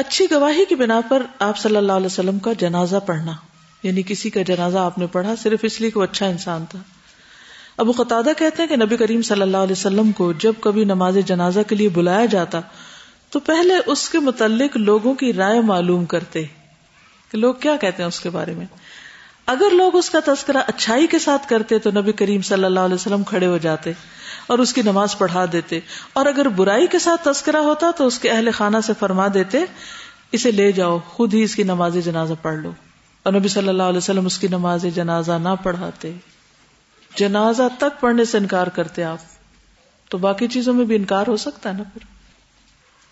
اچھی گواہی کی بنا پر آپ صلی اللہ علیہ وسلم کا جنازہ پڑھنا یعنی کسی کا جنازہ آپ نے پڑھا صرف اس لیے کہ وہ اچھا انسان تھا۔ ابو قطادہ کہتے ہیں کہ نبی کریم صلی اللہ علیہ وسلم کو جب کبھی نماز جنازہ کے لیے بلایا جاتا، تو پہلے اس کے متعلق لوگوں کی رائے معلوم کرتے۔ کہ لوگ کیا کہتے ہیں اس کے بارے میں؟ اگر لوگ اس کا تذکرہ اچھائی کے ساتھ کرتے تو نبی کریم صلی اللہ علیہ وسلم کھڑے ہو جاتے اور اس کی نماز پڑھا دیتے اور اگر برائی کے ساتھ تذکرہ ہوتا تو اس کے اہل خانہ سے فرما دیتے، اسے لے جاؤ، خود ہی اس کی نماز جنازہ پڑھ لو۔ اور نبی صلی اللہ علیہ وسلم اس کی نماز جنازہ نہ پڑھاتے۔ جنازہ تک پڑھنے سے انکار کرتے آپ۔ تو باقی چیزوں میں بھی انکار ہو سکتا ہے نا پھر۔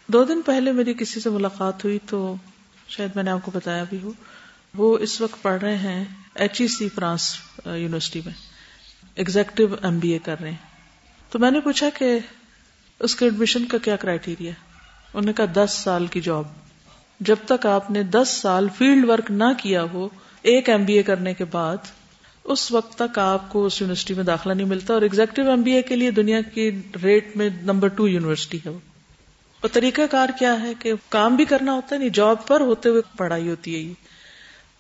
دو دن پہلے میری کسی سے ملاقات ہوئی تو شاید میں نے آپ کو بتایا بھی ہو۔ وہ اس وقت پڑھ رہے ہیں۔ H E C France university میں ایگزیکٹو ایم بی اے کر رہے ہیں۔ تو میں نے پوچھا کہ اس کے ایڈمیشن کا کیا کرائٹیریا انہوں نے کہا دس سال کی جاب جب تک آپ نے دس سال فیلڈ ورک نہ کیا ہو، ایک ایم بی اے کرنے کے بعد، اس وقت تک آپ کو اس یونیورسٹی میں داخلہ نہیں ملتا اور ایگزیکٹو ایم بی اے کے لیے دنیا کی ریٹ میں نمبر ٹو یونیورسٹی ہے وہ۔ اور طریقہ کار کیا ہے کہ کام بھی کرنا ہوتا ہے یعنی نہیں جاب پر ہوتے ہوئے پڑھائی ہوتی ہے۔ یہ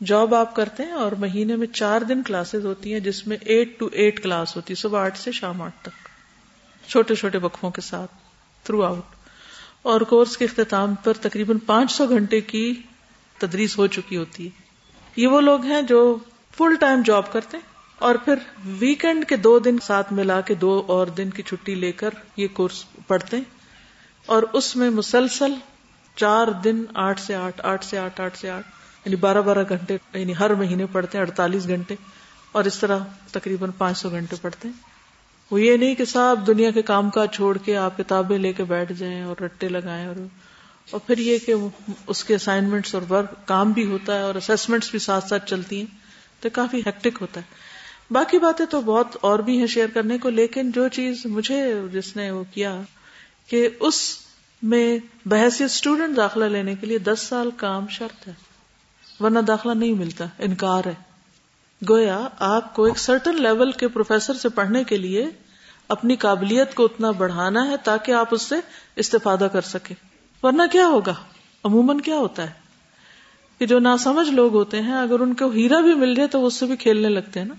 جاب آپ کرتے ہیں اور مہینے میں چار دن کلاسز ہوتی ہیں جس میں ایٹ ٹو ایٹ کلاس ہوتی ہے، صبح آٹھ سے شام آٹھ تک، چھوٹے چھوٹے وقفوں کے ساتھ تھرو آؤٹ اور کورس کے اختتام پر تقریباً پانچ سو گھنٹے کی تدریس ہو چکی ہوتی ہے۔ یہ وہ لوگ ہیں جو فل ٹائم جاب کرتے ہیں اور پھر ویکینڈ کے دو دن ساتھ ملا کے دو اور دن کی چھٹی لے کر یہ کورس پڑھتے ہیں۔ اور اس میں مسلسل چار دن آٹھ سے آٹھ آٹھ سے آٹھ آٹھ سے آٹھ۔ یعنی بارہ بارہ گھنٹے یعنی ہر مہینے پڑھتے ہیں، اڑتالیس گھنٹے، اور اس طرح تقریباً پانچ سو گھنٹے پڑھتے ہیں۔ وہ یہ نہیں کہ صاحب دنیا کے کام کاج چھوڑ کے آپ کتابیں لے کے بیٹھ جائیں اور رٹے لگائیں اور اور پھر یہ کہ اس کے اسائنمنٹس اور ورک کام بھی ہوتا ہے اور اسسمنٹس بھی ساتھ ساتھ چلتی ہیں۔ تو کافی ہیکٹک ہوتا ہے۔ باقی باتیں تو بہت اور بھی ہیں شیئر کرنے کو، لیکن جو چیز مجھے جس نے وہ کیا کہ اس میں بحثیت اسٹوڈینٹ داخلہ لینے کے لیے دس سال کام شرط ہے۔ ورنہ داخلہ نہیں ملتا، انکار ہے۔ گویا آپ کو ایک سرٹن لیول کے پروفیسر سے پڑھنے کے لیے اپنی قابلیت کو اتنا بڑھانا ہے تاکہ آپ اس سے استفادہ کر سکے ورنہ کیا ہوگا؟ عموماً کیا ہوتا ہے؟ کہ جو ناسمجھ لوگ ہوتے ہیں، اگر ان کو ہیرا بھی مل جائے تو اس سے بھی کھیلنے لگتے ہیں نا۔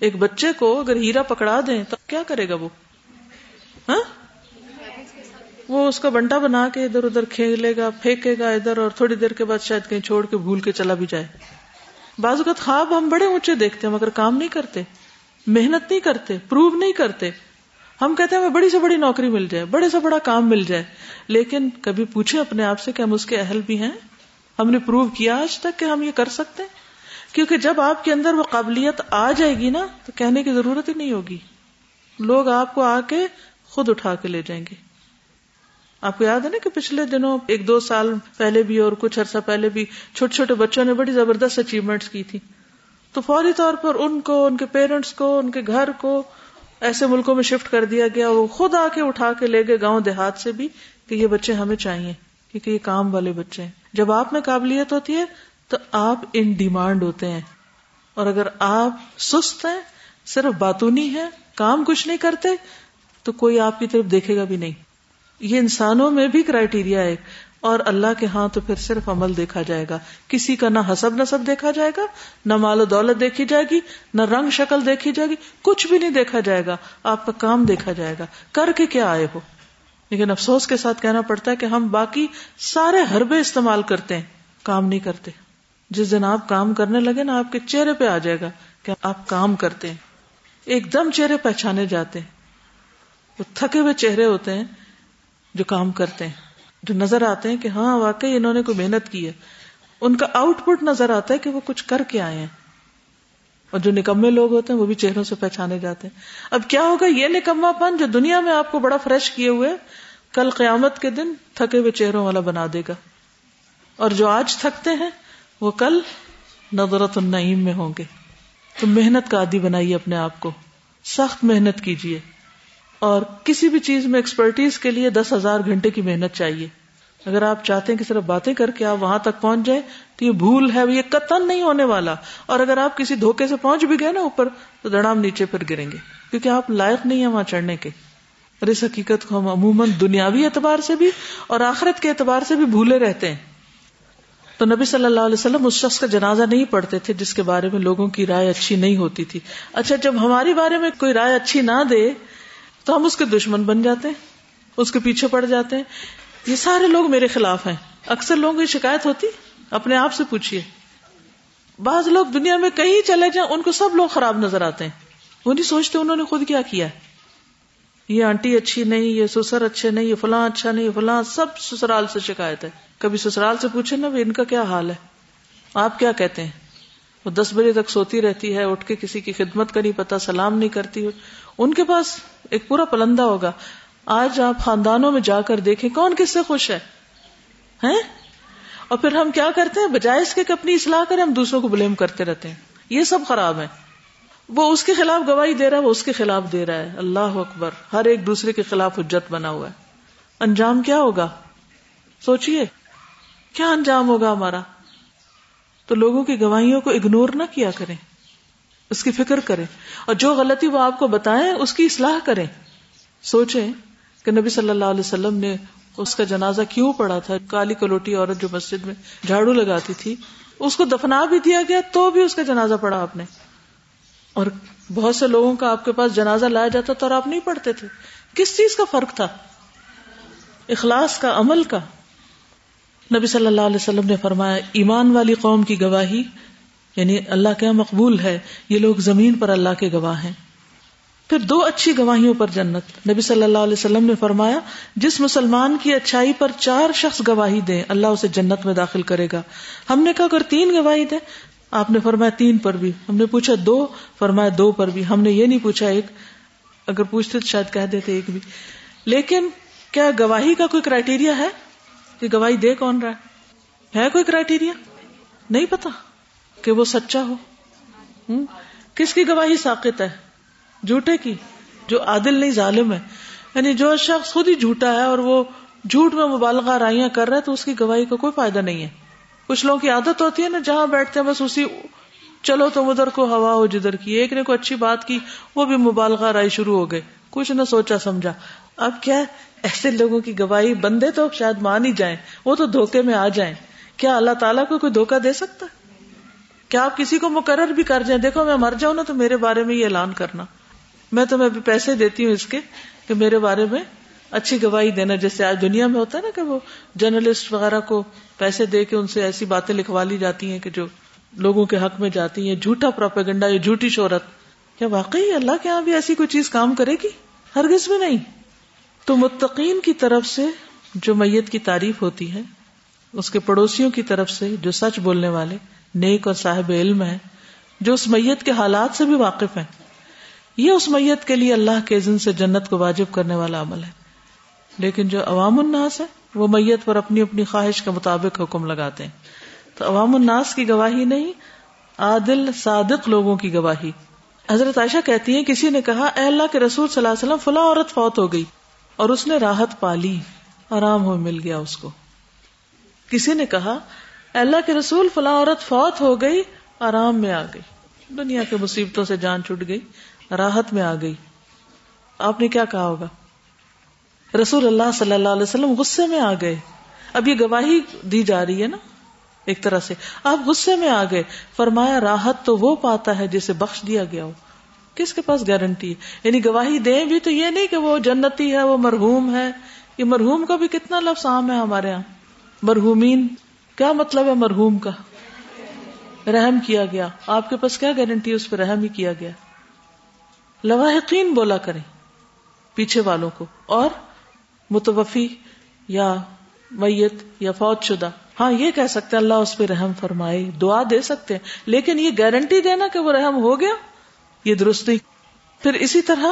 ایک بچے کو اگر ہیرا پکڑا دیں تو کیا کرے گا وہ؟ ہاں؟ وہ اس کا بنٹا بنا کے ادھر ادھر کھیلے گا، پھینکے گا ادھر اور تھوڑی دیر کے بعد شاید کہیں چھوڑ کے بھول کے چلا بھی جائے۔ بعض اوقات خواب ہم بڑے اونچے دیکھتے ہیں مگر کام نہیں کرتے، محنت نہیں کرتے، پروو نہیں کرتے۔ ہم کہتے ہیں ہمیں بڑی سے بڑی نوکری مل جائے، بڑے سے بڑا کام مل جائے، لیکن کبھی پوچھے اپنے آپ سے کہ ہم اس کے اہل بھی ہیں؟ ہم نے پروو کیا آج تک کہ ہم یہ کر سکتے ہیں؟ کیونکہ جب آپ کے اندر وہ قابلیت آ جائے گی نا، تو کہنے کی ضرورت ہی نہیں ہوگی۔ لوگ آپ کو آ کے خود اٹھا کے لے جائیں گے۔ آپ کو یاد ہے نا کہ پچھلے دنوں ایک دو سال پہلے بھی اور کچھ عرصہ پہلے بھی چھوٹے چھوٹے بچوں نے بڑی زبردست اچیومنٹس کی تھی۔ تو فوری طور پر ان کو، ان کے پیرنٹس کو، ان کے گھر کو ایسے ملکوں میں شفٹ کر دیا گیا۔ وہ خود آ کے اٹھا کے لے گئے گاؤں دیہات سے بھی کہ یہ بچے ہمیں چاہیے، کیونکہ یہ کام والے بچے ہیں۔ جب آپ میں قابلیت ہوتی ہے تو آپ ان ڈیمانڈ ہوتے ہیں۔ اور اگر آپ سست ہیں، صرف باتونی ہے کام کچھ نہیں کرتے، تو کوئی آپ کی طرف دیکھے گا بھی نہیں۔ یہ انسانوں میں بھی کرائٹیریا ہے اور اللہ کے ہاں تو پھر صرف عمل دیکھا جائے گا۔ کسی کا نہ حسب نصب دیکھا جائے گا، نہ مال و دولت دیکھی جائے گی، نہ رنگ شکل دیکھی جائے گی، کچھ بھی نہیں دیکھا جائے گا۔ آپ کا کام دیکھا جائے گا۔ کر کے کیا آئے ہو؟ لیکن افسوس کے ساتھ کہنا پڑتا ہے کہ ہم باقی سارے حربے استعمال کرتے ہیں، کام نہیں کرتے۔ جس دن آپ کام کرنے لگے نا، آپ کے چہرے پہ آ جائے گا کہ آپ کام کرتے ہیں۔ ایک دم چہرے پہچانے جاتے ہیں۔ وہ تھکے ہوئے چہرے ہوتے ہیں۔ جو کام کرتے ہیں، جو نظر آتے ہیں کہ ہاں واقعی انہوں نے کوئی محنت کی ہے۔ ان کا آؤٹ پٹ نظر آتا ہے کہ وہ کچھ کر کے آئے ہیں۔ اور جو نکمے لوگ ہوتے ہیں، وہ بھی چہروں سے پہچانے جاتے ہیں۔ اب کیا ہوگا یہ نکما پن جو دنیا میں آپ کو بڑا فریش کیے ہوئے کل قیامت کے دن تھکے ہوئے چہروں والا بنا دے گا۔ اور جو آج تھکتے ہیں، وہ کل نظرت النعیم میں ہوں گے۔ تو محنت کا عادی بنائیے اپنے آپ کو۔ سخت محنت کیجیے۔ اور کسی بھی چیز میں ایکسپرٹیز کے لیے دس ہزار گھنٹے کی محنت چاہیے۔ اگر آپ چاہتے ہیں کہ صرف باتیں کر کے آپ وہاں تک پہنچ جائیں تو یہ بھول ہے، یہ قطن نہیں ہونے والا۔ اور اگر آپ کسی دھوکے سے پہنچ بھی گئے نا اوپر، تو دڑام نیچے پھر گریں گے۔ کیونکہ آپ لائق نہیں ہیں وہاں چڑھنے کے۔ اور اس حقیقت کو ہم عموماً دنیاوی اعتبار سے بھی اور آخرت کے اعتبار سے بھی بھولے رہتے ہیں۔ تو نبی صلی اللہ علیہ وسلم اس شخص کا جنازہ نہیں پڑھتے تھے جس کے بارے میں لوگوں کی رائے اچھی نہیں ہوتی تھی۔ اچھا جب ہماری بارے میں کوئی رائے اچھی نہ دے تو ہم اس کے دشمن بن جاتے ہیں، اس کے پیچھے پڑ جاتے ہیں۔ یہ سارے لوگ میرے خلاف ہیں۔ اکثر لوگوں کی شکایت ہوتی، اپنے آپ سے پوچھیے بعض لوگ دنیا میں کہیں چلے جائیں، ان کو سب لوگ خراب نظر آتے ہیں۔ وہ نہیں سوچتے انہوں نے خود کیا کیا یہ آنٹی اچھی نہیں، یہ سسر اچھے نہیں، یہ فلاں اچھا نہیں، یہ فلاں سب سسرال سے شکایت ہے۔ کبھی سسرال سے پوچھے نا ان کا کیا حال ہے؟ آپ کیا کہتے ہیں؟ وہ دس بجے تک سوتی رہتی ہے، اٹھ کے کسی کی خدمت کا نہیں پتا، سلام نہیں کرتی۔ ان کے پاس ایک پورا پلندہ ہوگا۔ آج آپ خاندانوں میں جا کر دیکھیں کون کس سے خوش ہے اور پھر ہم کیا کرتے ہیں؟ بجائے اس کے کہ اپنی اصلاح کریں، ہم دوسروں کو بلیم کرتے رہتے ہیں۔ یہ سب خراب ہے وہ اس کے خلاف گواہی دے رہا ہے، وہ اس کے خلاف دے رہا ہے۔ اللہ اکبر، ہر ایک دوسرے کے خلاف حجت بنا ہوا ہے۔ انجام کیا ہوگا؟ سوچئے۔ کیا انجام ہوگا ہمارا؟ تو لوگوں کی گواہیوں کو اگنور نہ کیا کریں۔ اس کی فکر کریں اور جو غلطی وہ آپ کو بتائیں اس کی اصلاح کریں۔ سوچیں کہ نبی صلی اللہ علیہ وسلم نے اس کا جنازہ کیوں پڑا تھا؟ کالی کلوٹی عورت جو مسجد میں جھاڑو لگاتی تھی، اس کو دفنا بھی دیا گیا تو بھی اس کا جنازہ پڑا آپ نے۔ اور بہت سے لوگوں کا آپ کے پاس جنازہ لایا جاتا تو اور آپ نہیں پڑھتے تھے۔ کس چیز کا فرق تھا؟ اخلاص کا، عمل کا۔ نبی صلی اللہ علیہ وسلم نے فرمایا، ایمان والی قوم کی گواہی یعنی اللہ کیا مقبول ہے، یہ لوگ زمین پر اللہ کے گواہ ہیں۔ پھر دو اچھی گواہیوں پر جنت۔ نبی صلی اللہ علیہ وسلم نے فرمایا، جس مسلمان کی اچھائی پر چار شخص گواہی دیں، اللہ اسے جنت میں داخل کرے گا۔ ہم نے کہا، اگر تین گواہی دیں، آپ نے فرمایا تین پر بھی۔ ہم نے پوچھا دو، فرمایا دو پر بھی۔ ہم نے یہ نہیں پوچھا ایک۔ اگر پوچھتے تو شاید کہہ دیتے ایک بھی۔ لیکن کیا گواہی کا کوئی کرائٹیریا ہے؟ کہ گواہی دے کون رہا ہے؟ ہے کوئی کرائٹیریا نہیں پتا۔ کہ وہ سچا ہو؟ کس کی گواہی ساقت ہے؟ جھوٹے کی، جو عادل نہیں، ظالم ہے۔ یعنی جو شخص خود ہی جھوٹا ہے اور وہ جھوٹ میں مبالغہ رائیاں کر رہا ہے، تو اس کی گواہی کا کوئی فائدہ نہیں ہے۔ کچھ لوگوں کی عادت ہوتی ہے نا، جہاں بیٹھتے ہیں، بس اسی چلو تم ادھر کو ہوا ہو، جدھر کی۔ ایک نے کوئی اچھی بات کی، وہ بھی مبالغہ رائی شروع ہو گئے۔ کچھ نہ سوچا، سمجھا۔ اب کیا ایسے لوگوں کی گواہی بندے تو شاید مان ہی جائیں۔ وہ تو دھوکے میں آ جائیں۔ کیا اللہ تعالیٰ کو کوئی دھوکا دے سکتا؟ ہے کیا آپ کسی کو مقرر بھی کر جائیں؟ دیکھو، میں مر جاؤں نا تو میرے بارے میں یہ اعلان کرنا۔ میں تمہیں پیسے دیتی ہوں اس کے کہ میرے بارے میں اچھی گواہی دینا۔ جیسے آج دنیا میں ہوتا ہے نا کہ وہ جرنلسٹ وغیرہ کو پیسے دے کے ان سے ایسی باتیں لکھوا لی جاتی ہیں کہ جو لوگوں کے حق میں جاتی ہیں۔ جھوٹا پروپیگنڈا یا جھوٹی شہرت۔ کیا واقعی اللہ کے یہاں بھی ایسی کوئی چیز کام کرے گی؟ ہرگز بھی نہیں۔ تو متقین کی طرف سے جو میت کی تعریف ہوتی ہے، اس کے پڑوسیوں کی طرف سے جو سچ بولنے والے نیک اور صاحب علم ہے جو اس میت کے حالات سے بھی واقف ہیں۔ یہ اس میت کے لیے اللہ کے عزن سے جنت کو واجب کرنے والا عمل ہے۔ لیکن جو عوام الناس ہے وہ میت پر اپنی اپنی خواہش کے مطابق حکم لگاتے ہیں۔ تو عوام الناس کی گواہی نہیں، عادل، صادق لوگوں کی گواہی۔ حضرت عائشہ کہتی ہے کسی نے کہا، اے اللہ کے رسول صلی اللہ علیہ وسلم، فلاں عورت فوت ہو گئی اور اس نے راحت پالی، آرام ہو مل گیا اس کو۔ کسی نے کہا اللہ کے رسول فلاں عورت فوت ہو گئی، آرام میں آ گئی۔ دنیا کے مصیبتوں سے جان چھٹ گئی، راحت میں آ گئی۔ آپ نے کیا کہا ہوگا؟ رسول اللہ صلی اللہ علیہ وسلم غصے میں آ گئے۔ اب یہ گواہی دی جا رہی ہے نا، ایک طرح سے۔ آپ غصے میں آ گئے۔ فرمایا، راحت تو وہ پاتا ہے جسے بخش دیا گیا ہو۔ کس کے پاس گارنٹی ہے؟ یعنی گواہی دیں بھی تو یہ نہیں کہ وہ جنتی ہے، وہ مرحوم ہے۔ یہ مرحوم کا بھی کتنا لفظ عام ہے ہمارے یہاں مرحومین۔ کیا مطلب ہے مرحوم کا؟ رحم کیا گیا۔ آپ کے پاس کیا گارنٹی ہے؟ اس پہ رحم ہی کیا گیا۔ لواحقین بولا کریں پیچھے والوں کو۔ اور متوفی یا میت یا فوج شدہ۔ ہاں یہ کہہ سکتے اللہ اس پہ رحم فرمائے، دعا دے سکتے ہیں۔ لیکن یہ گارنٹی دینا کہ وہ رحم ہو گیا، یہ درست نہیں۔ پھر اسی طرح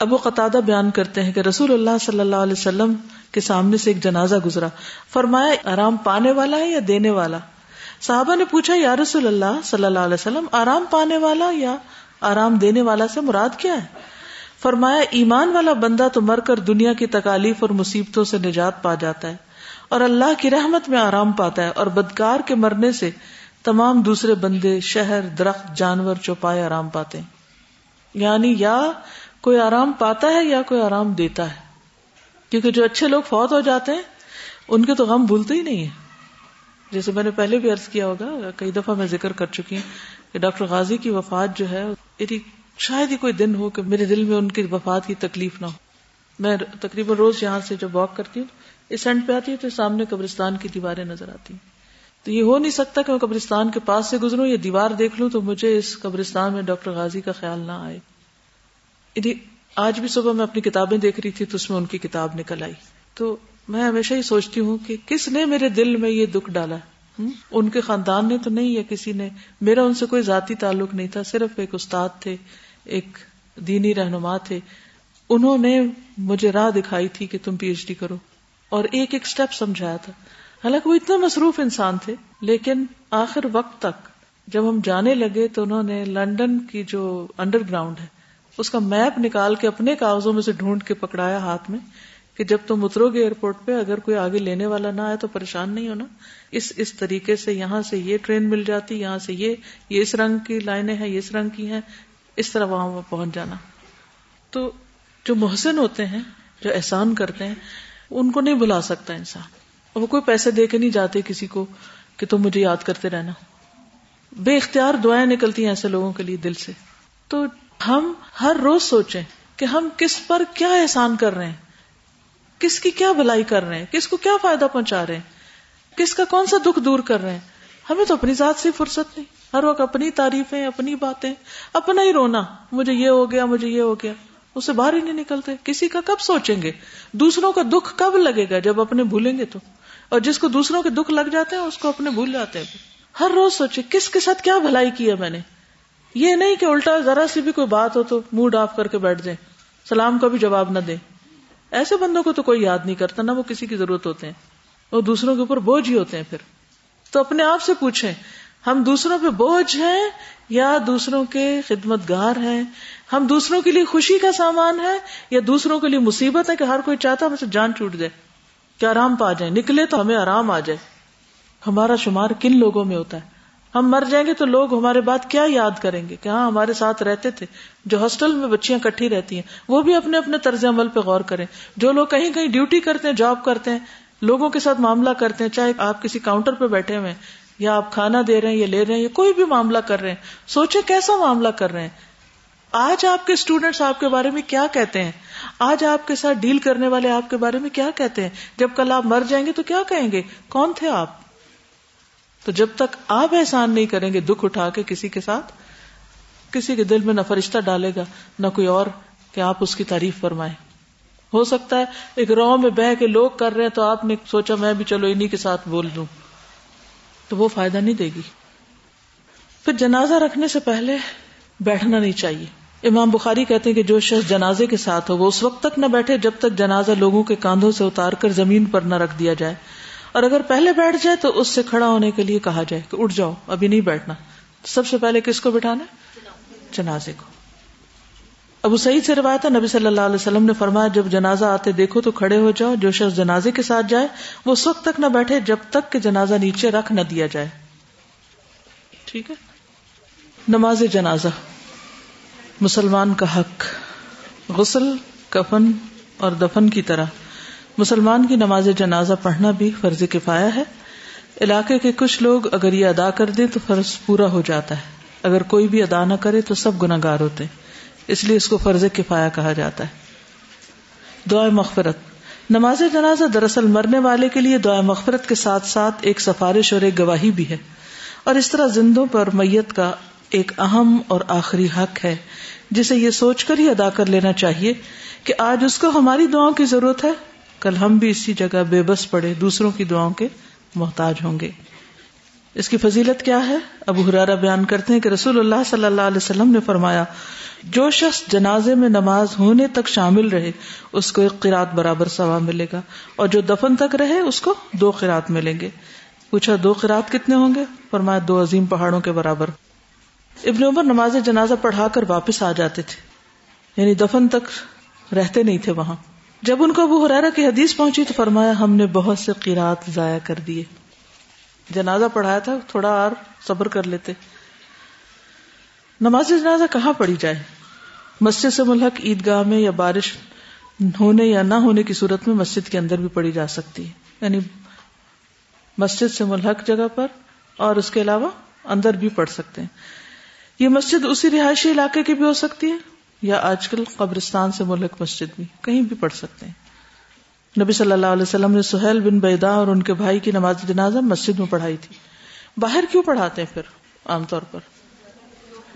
ابو قطع بیان کرتے ہیں کہ رسول اللہ صلی اللہ علیہ وسلم کے سامنے سے ایک جنازہ گزرا۔ فرمایا، آرام پانے والا ہے یا دینے والا؟ صحابہ نے پوچھا، یا رسول اللہ صلی اللہ علیہ وسلم، آرام پانے والا یا آرام دینے والا سے مراد کیا ہے؟ فرمایا، ایمان والا بندہ تو مر کر دنیا کی تکالیف اور مصیبتوں سے نجات پا جاتا ہے اور اللہ کی رحمت میں آرام پاتا ہے اور بدکار کے مرنے سے تمام دوسرے بندے، شہر، درخت، جانور چوپائے آرام پاتے ہیں۔ یعنی یا کوئی آرام پاتا ہے یا کوئی آرام دیتا ہے؟ کیونکہ جو اچھے لوگ فوت ہو جاتے ہیں، ان کے تو غم بھولتے ہی نہیں ہے جیسے میں نے پہلے بھی عرض کیا ہوگا، کئی دفعہ میں ذکر کر چکی ہوں کہ ڈاکٹر غازی کی وفات جو ہے یعنی شاید ہی کوئی دن ہو کہ میرے دل میں ان کی وفات کی تکلیف نہ ہو۔ میں تقریباً روز یہاں سے جب واک کرتی ہوں، اس اینڈ پہ آتی ہوں تو سامنے قبرستان کی دیواریں نظر آتی ہیں۔ تو یہ ہو نہیں سکتا کہ میں قبرستان کے پاس سے گزروں یا دیوار دیکھ لوں تو مجھے اس قبرستان میں ڈاکٹر غازی کا خیال نہ آئے۔ یعنی آج بھی صبح میں اپنی کتابیں دیکھ رہی تھی تو اس میں ان کی کتاب نکل آئی۔ تو میں ہمیشہ ہی سوچتی ہوں کہ کس نے میرے دل میں یہ دکھ ڈالا؟ ان کے خاندان نے تو نہیں یا کسی نے؟ میرا ان سے کوئی ذاتی تعلق نہیں تھا، صرف ایک استاد تھے، ایک دینی رہنما تھے۔ انہوں نے مجھے راہ دکھائی تھی کہ تم پی ایچ ڈی کرو۔ اور ایک ایک اسٹیپ سمجھایا تھا۔ حالانکہ وہ اتنا مصروف انسان تھے، لیکن آخر وقت تک جب ہم جانے لگے تو انہوں نے لنڈن کی جو انڈر گراؤنڈ ہے اس کا میپ نکال کے اپنے کاغذوں میں سے ڈھونڈ کے پکڑایا ہاتھ میں کہ جب تم اترو گے ایئرپورٹ پہ، اگر کوئی آگے لینے والا نہ آئے تو پریشان نہیں ہونا۔ اس اس طریقے سے یہاں سے یہ ٹرین مل جاتی، یہاں سے یہ یہ اس رنگ کی لائنیں ہیں، یہ اس رنگ کی ہیں، اس طرح وہاں پہنچ جانا۔ تو جو محسن ہوتے ہیں، جو احسان کرتے ہیں، ان کو نہیں بلا سکتا انسان۔ وہ کوئی پیسے دے کے نہیں جاتے کسی کو کہ تم مجھے یاد کرتے رہنا۔ بے اختیار دعائیں نکلتی ہیں ایسے لوگوں کے لیے دل سے۔ تو ہم ہر روز سوچیں کہ ہم کس پر کیا احسان کر رہے ہیں؟ کس کی کیا بلائی کر رہے ہیں؟ کس کو کیا فائدہ پہنچا رہے ہیں؟ کس کا کون سا دکھ دور کر رہے ہیں؟ ہمیں تو اپنی ذات سے فرصت نہیں۔ ہر وقت اپنی تعریفیں، اپنی باتیں، اپنا ہی رونا۔ مجھے یہ ہو گیا، مجھے یہ ہو گیا۔ اسے باہر ہی نہیں نکلتے۔ کسی کا کب سوچیں گے؟ دوسروں کا دکھ کب لگے گا جب اپنے بھولیں گے تو؟ اور جس کو دوسروں کے دکھ لگ جاتے ہیں، اس کو اپنے بھول جاتے ہیں۔ ہر روز سوچے کس کے ساتھ کیا بھلائی کی ہے میں نے؟ یہ نہیں کہ الٹا ذرا سی بھی کوئی بات ہو تو موڈ آف کر کے بیٹھ جائیں، سلام کا بھی جواب نہ دیں۔ ایسے بندوں کو تو کوئی یاد نہیں کرتا، نہ وہ کسی کی ضرورت ہوتے ہیں۔ وہ دوسروں کے اوپر بوجھ ہی ہوتے ہیں پھر۔ تو اپنے آپ سے پوچھیں، ہم دوسروں پہ بوجھ ہیں یا دوسروں کے خدمت گار ہیں؟ ہم دوسروں کے لیے خوشی کا سامان ہے یا دوسروں کے لیے مصیبت ہے کہ ہر کوئی چاہتا ہے جان ٹوٹ جائے؟ کہ آرام پا جائیں، نکلے تو ہمیں آرام آ جائے۔ ہمارا شمار کن لوگوں میں ہوتا ہے؟ ہم مر جائیں گے تو لوگ ہمارے بات کیا یاد کریں گے کہ ہاں ہمارے ساتھ رہتے تھے، جو ہاسٹل میں بچیاں کٹھی رہتی ہیں، وہ بھی اپنے اپنے طرز عمل پہ غور کریں۔ جو لوگ کہیں کہیں ڈیوٹی کرتے ہیں، جاب کرتے ہیں، لوگوں کے ساتھ معاملہ کرتے ہیں، چاہے آپ کسی کاؤنٹر پہ بیٹھے ہوئے یا آپ کھانا دے رہے ہیں، یا لے رہے ہیں، یا کوئی بھی معاملہ کر رہے ہیں سوچے کیسا معاملہ کر رہے ہیں۔ آج آپ کے اسٹوڈینٹس آپ کے بارے میں کیا کہتے ہیں؟ آج آپ کے ساتھ ڈیل کرنے والے آپ کے بارے میں کیا کہتے ہیں؟ جب کل آپ مر جائیں گے تو کیا کہیں گے؟ کون تھے آپ؟ تو جب تک آپ احسان نہیں کریں گے دکھ اٹھا کے کسی کے ساتھ، کسی کے دل میں نہ فرشتہ ڈالے گا، نہ کوئی اور کہ آپ اس کی تعریف فرمائیں۔ ہو سکتا ہے ایک رو میں بہ کے لوگ کر رہے ہیں تو آپ نے سوچا میں بھی چلو انہیں کے ساتھ بول دوں۔ تو وہ فائدہ نہیں دے گی۔ پھر جنازہ رکھنے سے پہلے بیٹھنا نہیں چاہیے۔ امام بخاری کہتے ہیں کہ جو شخص جنازے کے ساتھ ہو، وہ اس وقت تک نہ بیٹھے جب تک جنازہ لوگوں کے کاندھوں سے اتار کر زمین پر نہ رکھ دیا جائے۔ اور اگر پہلے بیٹھ جائے تو اس سے کھڑا ہونے کے لیے کہا جائے کہ اٹھ جاؤ، ابھی نہیں بیٹھنا۔ سب سے پہلے کس کو بٹھانا جنازے کو۔ ابو سعید سے روایت ہے، نبی صلی اللہ علیہ وسلم نے فرمایا، جب جنازہ آتے دیکھو تو کھڑے ہو جاؤ، جو شخص جنازے کے ساتھ جائے، وہ اس وقت تک نہ بیٹھے جب تک کہ جنازہ نیچے رکھ نہ دیا جائے۔ ٹھیک ہے؟ نماز جنازہ۔ مسلمان کا حق۔ غسل، کفن اور دفن کی طرح۔ مسلمان کی نماز جنازہ پڑھنا بھی فرض کفایا ہے۔ علاقے کے کچھ لوگ اگر یہ ادا کر دیں تو فرض پورا ہو جاتا ہے۔ اگر کوئی بھی ادا نہ کرے تو سب گناگار ہوتے اس لیے اس کو فرض کفایا کہا جاتا ہے۔ دعا مغفرت۔ نماز جنازہ دراصل مرنے والے کے لیے دعا مغفرت کے ساتھ ساتھ ایک سفارش اور ایک گواہی بھی ہے۔ اور اس طرح زندوں پر میت کا ایک اہم اور آخری حق ہے۔ جسے یہ سوچ کر ہی ادا کر لینا چاہیے کہ آج اس کو ہماری دعاؤں کی ضرورت ہے۔ کل ہم بھی اسی جگہ بے بس پڑے، دوسروں کی دعاؤں کے محتاج ہوں گے۔ اس کی فضیلت کیا ہے؟ ابو حرارا بیان کرتے ہیں کہ رسول اللہ صلی اللہ علیہ وسلم نے فرمایا، جو شخص جنازے میں نماز ہونے تک شامل رہے، اس کو ایک قرات برابر ثواب ملے گا۔ اور جو دفن تک رہے، اس کو دو قرات ملیں گے۔ پوچھا، دو قرات کتنے ہوں گے؟ فرمایا، دو عظیم پہاڑوں کے برابر۔ ابن عمر نماز جنازہ پڑھا کر واپس آ جاتے تھے یعنی دفن تک رہتے نہیں تھے وہاں۔ جب ان کو ابو حرارا کی حدیث پہنچی تو فرمایا، ہم نے بہت سے قیرات ضائع کر دیے۔ جنازہ پڑھایا تھا، تھوڑا اور صبر کر لیتے۔ نماز جنازہ کہاں پڑھی جائے؟ مسجد سے ملحق عیدگاہ میں یا بارش ہونے یا نہ ہونے کی صورت میں مسجد کے اندر بھی پڑھی جا سکتی ہے۔ یعنی مسجد سے ملحق جگہ پر اور اس کے علاوہ اندر بھی پڑھ سکتے ہیں۔ یہ مسجد اسی رہائشی علاقے کی بھی ہو سکتی ہے؟ یا آج کل قبرستان سے ملک مسجد بھی کہیں بھی پڑھ سکتے ہیں۔ نبی صلی اللہ علیہ وسلم نے سہیل بن بیدا اور ان کے بھائی کی نماز جنازہ مسجد میں پڑھائی تھی۔ باہر کیوں پڑھاتے ہیں پھر عام طور پر؟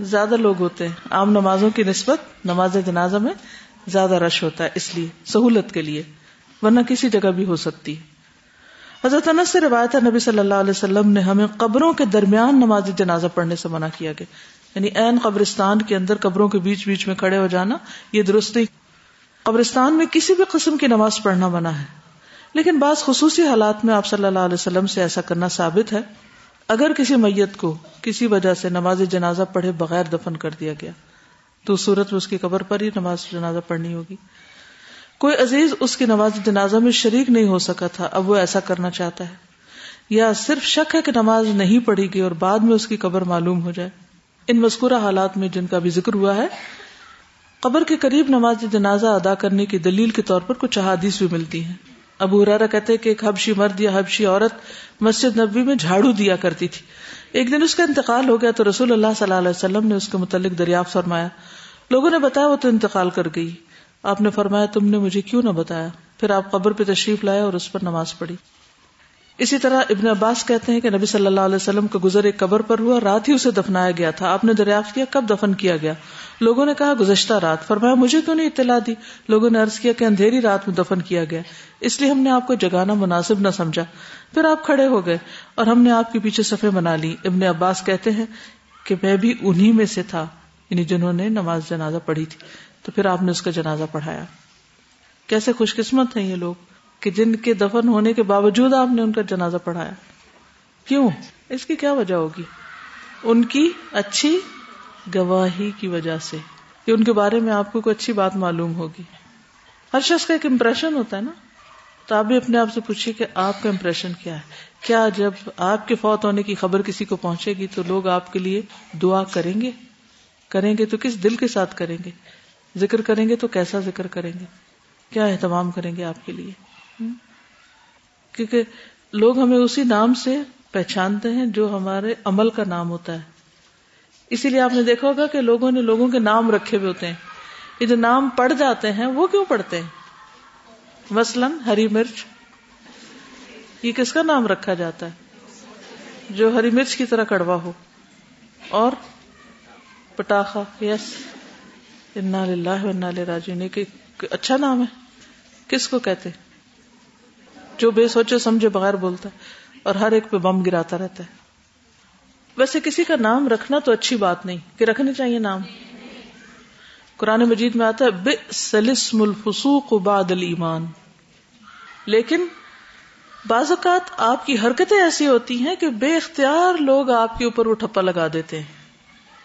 زیادہ لوگ ہوتے ہیں۔ عام نمازوں کی نسبت نماز جنازہ میں زیادہ رش ہوتا ہے، اس لیے سہولت کے لیے، ورنہ کسی جگہ بھی ہو سکتی۔ حضرت انس سے روایت ہے، نبی صلی اللہ علیہ وسلم نے ہمیں قبروں کے درمیان نماز جنازہ پڑھنے سے منع کیا گیا یعنی این قبرستان کے اندر قبروں کے بیچ بیچ میں کھڑے ہو جانا، یہ درست نہیں۔ قبرستان میں کسی بھی قسم کی نماز پڑھنا منع ہے۔ لیکن بعض خصوصی حالات میں آپ صلی اللہ علیہ وسلم سے ایسا کرنا ثابت ہے۔ اگر کسی میت کو کسی وجہ سے نماز جنازہ پڑھے بغیر دفن کر دیا گیا، تو صورت میں اس کی قبر پر ہی نماز جنازہ پڑھنی ہوگی۔ کوئی عزیز اس کی نماز جنازہ میں شریک نہیں ہو سکا تھا، اب وہ ایسا کرنا چاہتا ہے۔ یا صرف شک ہے کہ نماز نہیں پڑھی گی اور بعد میں اس کی قبر معلوم ہو جائے۔ ان مذکورہ حالات میں جن کا بھی ذکر ہوا ہے، قبر کے قریب نماز جنازہ ادا کرنے کی دلیل کے طور پر کچھ احادیث بھی ملتی ہیں۔ ابو ہرارا کہتے کہ ایک حبشی مرد یا حبشی عورت مسجد نبی میں جھاڑو دیا کرتی تھی۔ ایک دن اس کا انتقال ہو گیا تو رسول اللہ صلی اللہ علیہ وسلم نے اس کے متعلق دریافت فرمایا۔ لوگوں نے بتایا وہ تو انتقال کر گئی۔ آپ نے فرمایا تم نے مجھے کیوں نہ بتایا؟ پھر آپ قبر پہ تشریف لائے اور اس پر نماز پڑھی۔ اسی طرح ابن عباس کہتے ہیں کہ نبی صلی اللہ علیہ وسلم کا گزر ایک قبر پر ہوا، رات ہی اسے دفنایا گیا تھا۔ آپ نے دریافت کیا کب دفن کیا گیا؟ لوگوں نے کہا، گزشتہ رات۔ فرمایا، مجھے کیوں نہیں اطلاع دی؟ لوگوں نے عرض کیا کہ اندھیری رات میں دفن کیا گیا۔ اس لیے ہم نے آپ کو جگانا مناسب نہ سمجھا۔ پھر آپ کھڑے ہو گئے اور ہم نے آپ کے پیچھے صفے بنا لی۔ ابن عباس کہتے ہیں کہ میں بھی انہی میں سے تھا یعنی جنہوں نے نماز جنازہ پڑھی تھی۔ تو پھر آپ نے اس کا جنازہ پڑھایا۔ کیسے خوش قسمت ہیں یہ لوگ۔ کہ جن کے دفن ہونے کے باوجود آپ نے ان کا جنازہ پڑھایا۔ کیوں؟ اس کی کیا وجہ ہوگی؟ ان کی اچھی گواہی کی وجہ سے کہ ان کے بارے میں آپ کو کوئی اچھی بات معلوم ہوگی۔ ہر شخص کا ایک امپریشن ہوتا ہے نا۔ تو آپ بھی اپنے آپ سے پوچھیے کہ آپ کا امپریشن کیا ہے۔ کیا جب آپ کے فوت ہونے کی خبر کسی کو پہنچے گی تو لوگ آپ کے لیے دعا کریں گے؟ کریں گے تو کس دل کے ساتھ کریں گے؟ ذکر کریں گے تو کیسا ذکر کریں گے؟ کیا اہتمام کریں گے آپ کے لیے؟ کیونکہ لوگ ہمیں اسی نام سے پہچانتے ہیں جو ہمارے عمل کا نام ہوتا ہے۔ اسی لیے آپ نے دیکھا ہوگا کہ لوگوں نے لوگوں کے نام رکھے ہوئے ہوتے ہیں۔ یہ جو نام پڑھ جاتے ہیں، وہ کیوں پڑھتے ہیں؟ مثلاً ہری مرچ۔ یہ کس کا نام رکھا جاتا ہے؟ جو ہری مرچ کی طرح کڑوا ہو۔ اور پٹاخا یس۔ انا انا راجو نے اچھا نام ہے۔ کس کو کہتے جو بے سوچے سمجھے بغیر بولتا ہے اور ہر ایک پہ بم گراتا رہتا ہے۔ ویسے کسی کا نام رکھنا تو اچھی بات نہیں، کہ رکھنے چاہیے نام۔ قرآن مجید میں آتا ہے بے سلسم الفسوق بعد الایمان۔ لیکن بعض اوقات آپ کی حرکتیں ایسی ہوتی ہیں کہ بے اختیار لوگ آپ کے اوپر وہ ٹھپا لگا دیتے ہیں۔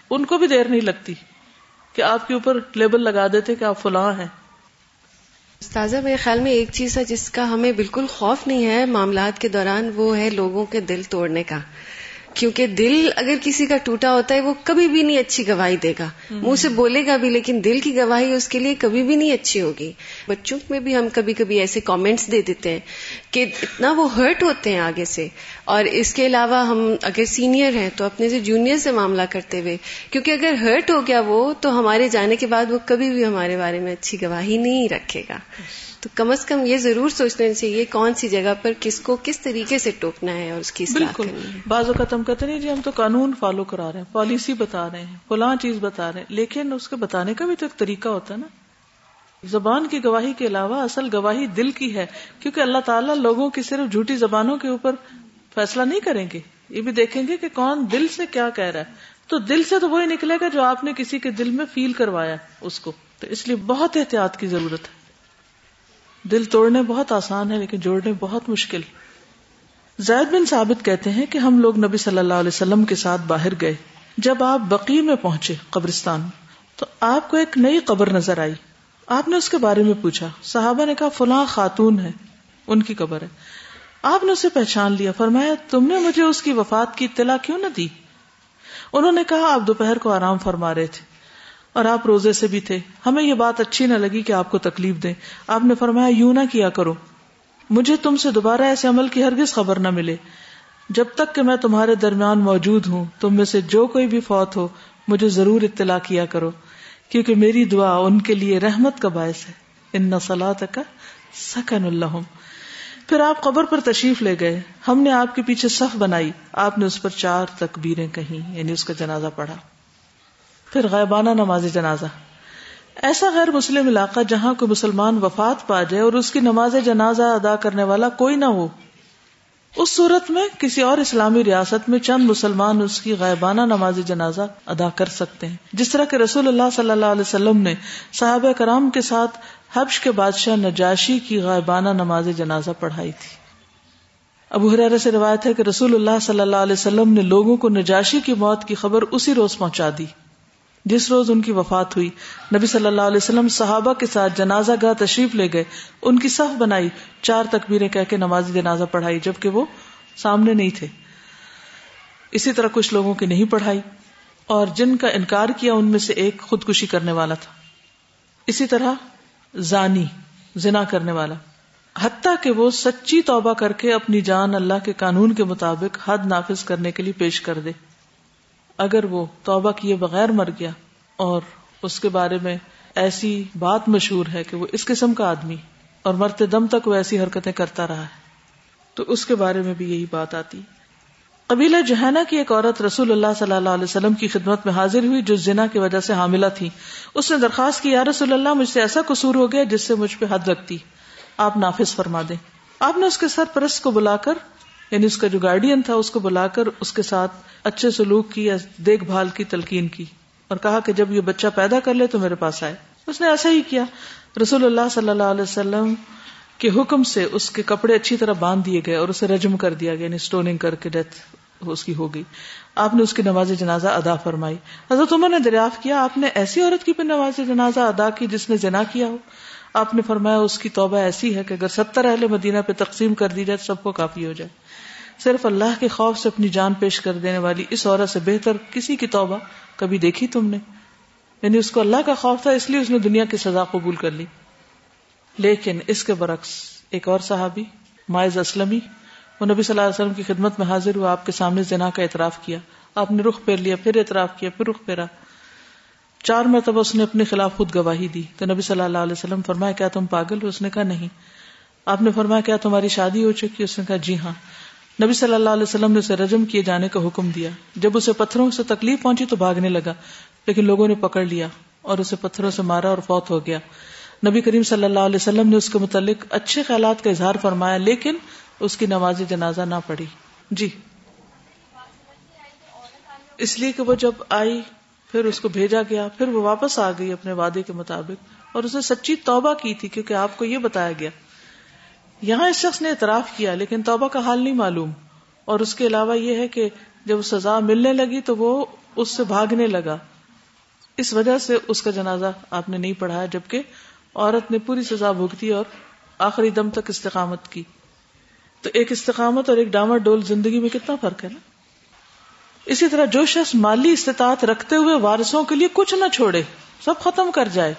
ان کو بھی دیر نہیں لگتی کہ آپ کے اوپر لیبل لگا دیتے کہ آپ فلاں ہیں۔ استاذہ، میرے خیال میں ایک چیز ہے جس کا ہمیں بالکل خوف نہیں ہے، معاملات کے دوران وہ ہے لوگوں کے دل توڑنے کا۔ کیونکہ دل اگر کسی کا ٹوٹا ہوتا ہے وہ کبھی بھی نہیں اچھی گواہی دے گا۔ منہ سے بولے گا بھی لیکن دل کی گواہی اس کے لیے کبھی بھی نہیں اچھی ہوگی۔ بچوں میں بھی ہم کبھی کبھی ایسے کامنٹس دے دیتے ہیں کہ اتنا وہ ہرٹ ہوتے ہیں آگے سے۔ اور اس کے علاوہ ہم اگر سینئر ہیں تو اپنے سے جونیئر سے معاملہ کرتے ہوئے کیونکہ اگر ہرٹ ہو گیا وہ تو ہمارے جانے کے بعد وہ کبھی بھی ہمارے بارے میں اچھی گواہی نہیں رکھے گا۔ تو کم از کم یہ ضرور سوچنا چاہیے کون سی جگہ پر کس کو کس طریقے سے ٹوکنا ہے اور اس کی بالکل۔ بعض اوقات ہم کہتے نہیں جی ہم تو قانون فالو کرا رہے ہیں پالیسی بتا رہے ہیں فلاں چیز بتا رہے ہیں لیکن اس کے بتانے کا بھی تو ایک طریقہ ہوتا ہے نا۔ زبان کی گواہی کے علاوہ اصل گواہی دل کی ہے کیونکہ اللہ تعالیٰ لوگوں کی صرف جھوٹی زبانوں کے اوپر فیصلہ نہیں کریں گے۔ یہ بھی دیکھیں گے کہ کون دل سے کیا کہہ رہا ہے۔ تو دل سے تو وہی نکلے گا جو آپ نے کسی کے دل میں فیل کروایا اس کو۔ تو اس لیے بہت احتیاط کی ضرورت ہے۔ دل توڑنے بہت آسان ہے، لیکن جوڑنے بہت مشکل۔ زید بن ثابت کہتے ہیں کہ ہم لوگ نبی صلی اللہ علیہ وسلم کے ساتھ باہر گئے۔ جب آپ بقی میں پہنچے قبرستان، تو آپ کو ایک نئی قبر نظر آئی۔ آپ نے اس کے بارے میں پوچھا، صحابہ نے کہا، فلاں خاتون ہے، ان کی قبر ہے۔ آپ نے اسے پہچان لیا، فرمایا، تم نے مجھے اس کی وفات کی اطلاع کیوں نہ دی؟ انہوں نے کہا، آپ دوپہر کو آرام فرما رہے تھے۔ اور آپ روزے سے بھی تھے۔ ہمیں یہ بات اچھی نہ لگی کہ آپ کو تکلیف دیں۔ آپ نے فرمایا، یوں نہ کیا کرو۔ مجھے تم سے دوبارہ ایسے عمل کی ہرگز خبر نہ ملے۔ جب تک کہ میں تمہارے درمیان موجود ہوں، تم میں سے جو کوئی بھی فوت ہو، مجھے ضرور اطلاع کیا کرو۔ کیونکہ میری دعا ان کے لیے رحمت کا باعث ہے۔ ان نسلات کا سکن اللہ پھر آپ قبر پر تشریف لے گئے۔ ہم نے آپ کے پیچھے صف بنائی۔ آپ نے اس پر چار تکبیریں کہیں یعنی اس کا جنازہ پڑھا۔ پھر غیبانہ نماز جنازہ۔ ایسا غیر مسلم علاقہ جہاں کوئی مسلمان وفات پا جائے اور اس کی نماز جنازہ ادا کرنے والا کوئی نہ ہو۔ اس صورت میں کسی اور اسلامی ریاست میں چند مسلمان اس کی غائبانہ نماز جنازہ ادا کر سکتے ہیں۔ جس طرح کہ رسول اللہ صلی اللہ علیہ وسلم نے صحابہ کرام کے ساتھ حبش کے بادشاہ نجاشی کی غائبانہ نماز جنازہ پڑھائی تھی۔ ابو حرار سے روایت ہے کہ رسول اللہ صلی اللہ علیہ وسلم نے لوگوں کو نجاشی کی موت کی خبر اسی روز پہنچا دی۔ جس روز ان کی وفات ہوئی، نبی صلی اللہ علیہ وسلم صحابہ کے ساتھ جنازہ گاہ تشریف لے گئے، ان کی صف بنائی، چار تکبیریں کہہ کے نماز جنازہ پڑھائی، جبکہ وہ سامنے نہیں تھے۔ اسی طرح کچھ لوگوں کی نہیں پڑھائی، اور جن کا انکار کیا ان میں سے ایک خودکشی کرنے والا تھا۔ اسی طرح زانی، زنا کرنے والا۔ حتیٰ کہ وہ سچی توبہ کر کے اپنی جان اللہ کے قانون کے مطابق حد نافذ کرنے کے لیے پیش کر دے۔ اگر وہ توبہ کیے بغیر مر گیا اور اس کے بارے میں ایسی بات مشہور ہے کہ وہ اس قسم کا آدمی اور مرتے دم تک وہ ایسی حرکتیں کرتا رہا ہے، تو اس کے بارے میں بھی یہی بات آتی۔ قبیلہ جہانا کی ایک عورت رسول اللہ صلی اللہ علیہ وسلم کی خدمت میں حاضر ہوئی جو زنا کی وجہ سے حاملہ تھی۔ اس نے درخواست کی، یا رسول اللہ، مجھ سے ایسا قصور ہو گیا جس سے مجھ پہ حد رکھتی آپ نافذ فرما دیں۔ آپ نے اس کے سر پرست کو بلا کر یعنی اس کا جو گارڈین تھا، اس کو بلا کر اس کے ساتھ اچھے سلوک کی یا دیکھ بھال کی، تلقین کی اور کہا کہ جب یہ بچہ پیدا کر لے تو میرے پاس آئے۔ اس نے ایسا ہی کیا۔ رسول اللہ صلی اللہ علیہ وسلم کے حکم سے اس کے کپڑے اچھی طرح باندھ دیے گئے اور اسے رجم کر دیا گیا یعنی اسٹوننگ کر کے ڈیتھ اس کی ہو گئی۔ آپ نے اس کی نماز جنازہ ادا فرمائی۔ حضرت عمر نے دریافت کیا، آپ نے ایسی عورت کی بھی نماز جنازہ ادا کی جس نے جنا کیا ہو۔ آپ نے فرمایا اس کی توبہ ایسی ہے کہ اگر ستر اہل مدینہ پہ تقسیم کر دی جائے تو سب کو کافی ہو جائے۔ صرف اللہ کے خوف سے اپنی جان پیش کر دینے والی اس عورت سے بہتر کسی کی توبہ کبھی دیکھی تم نے؟ یعنی اس کو اللہ کا خوف تھا، اس لیے اس نے دنیا کی سزا قبول کر لی۔ لیکن اس کے برعکس ایک اور صحابی، مائز اسلمی، وہ نبی صلی اللہ علیہ وسلم کی خدمت میں حاضر ہوا، آپ کے سامنے زنا کا اعتراف کیا۔ آپ نے رخ پھیر لیا، پھر اعتراف کیا، پھر رخ پھیرا۔ چار مرتبہ اس نے اپنے خلاف خود گواہی دی تو نبی صلی اللہ علیہ وسلم فرمایا، کیا تم پاگل ہو؟ اس نے کہا، نہیں۔ آپ نے فرمایا، کیا تمہاری شادی ہو چکی؟ اس نے کہا جی ہاں۔ نبی صلی اللہ علیہ وسلم نے اسے رجم کیے جانے کا حکم دیا۔ جب اسے پتھروں سے تکلیف پہنچی تو بھاگنے لگا، لیکن لوگوں نے پکڑ لیا اور اسے پتھروں سے مارا اور فوت ہو گیا۔ نبی کریم صلی اللہ علیہ وسلم نے اس کے متعلق اچھے خیالات کا اظہار فرمایا، لیکن اس کی نماز جنازہ نہ پڑی جی۔ اس لیے کہ وہ جب آئی پھر اس کو بھیجا گیا، پھر وہ واپس آ گئی اپنے وعدے کے مطابق اور اسے سچی توبہ کی تھی، کیونکہ آپ کو یہ بتایا گیا۔ یہاں اس شخص نے اعتراف کیا، لیکن توبہ کا حال نہیں معلوم۔ اور اس کے علاوہ یہ ہے کہ جب سزا ملنے لگی تو وہ اس سے بھاگنے لگا۔ اس وجہ سے اس کا جنازہ آپ نے نہیں پڑھایا، جبکہ عورت نے پوری سزا بھگتی اور آخری دم تک استقامت کی۔ تو ایک استقامت اور ایک ڈامر ڈول زندگی میں کتنا فرق ہے نا؟ اسی طرح جو شخص مالی استطاعت رکھتے ہوئے وارثوں کے لیے کچھ نہ چھوڑے، سب ختم کر جائے۔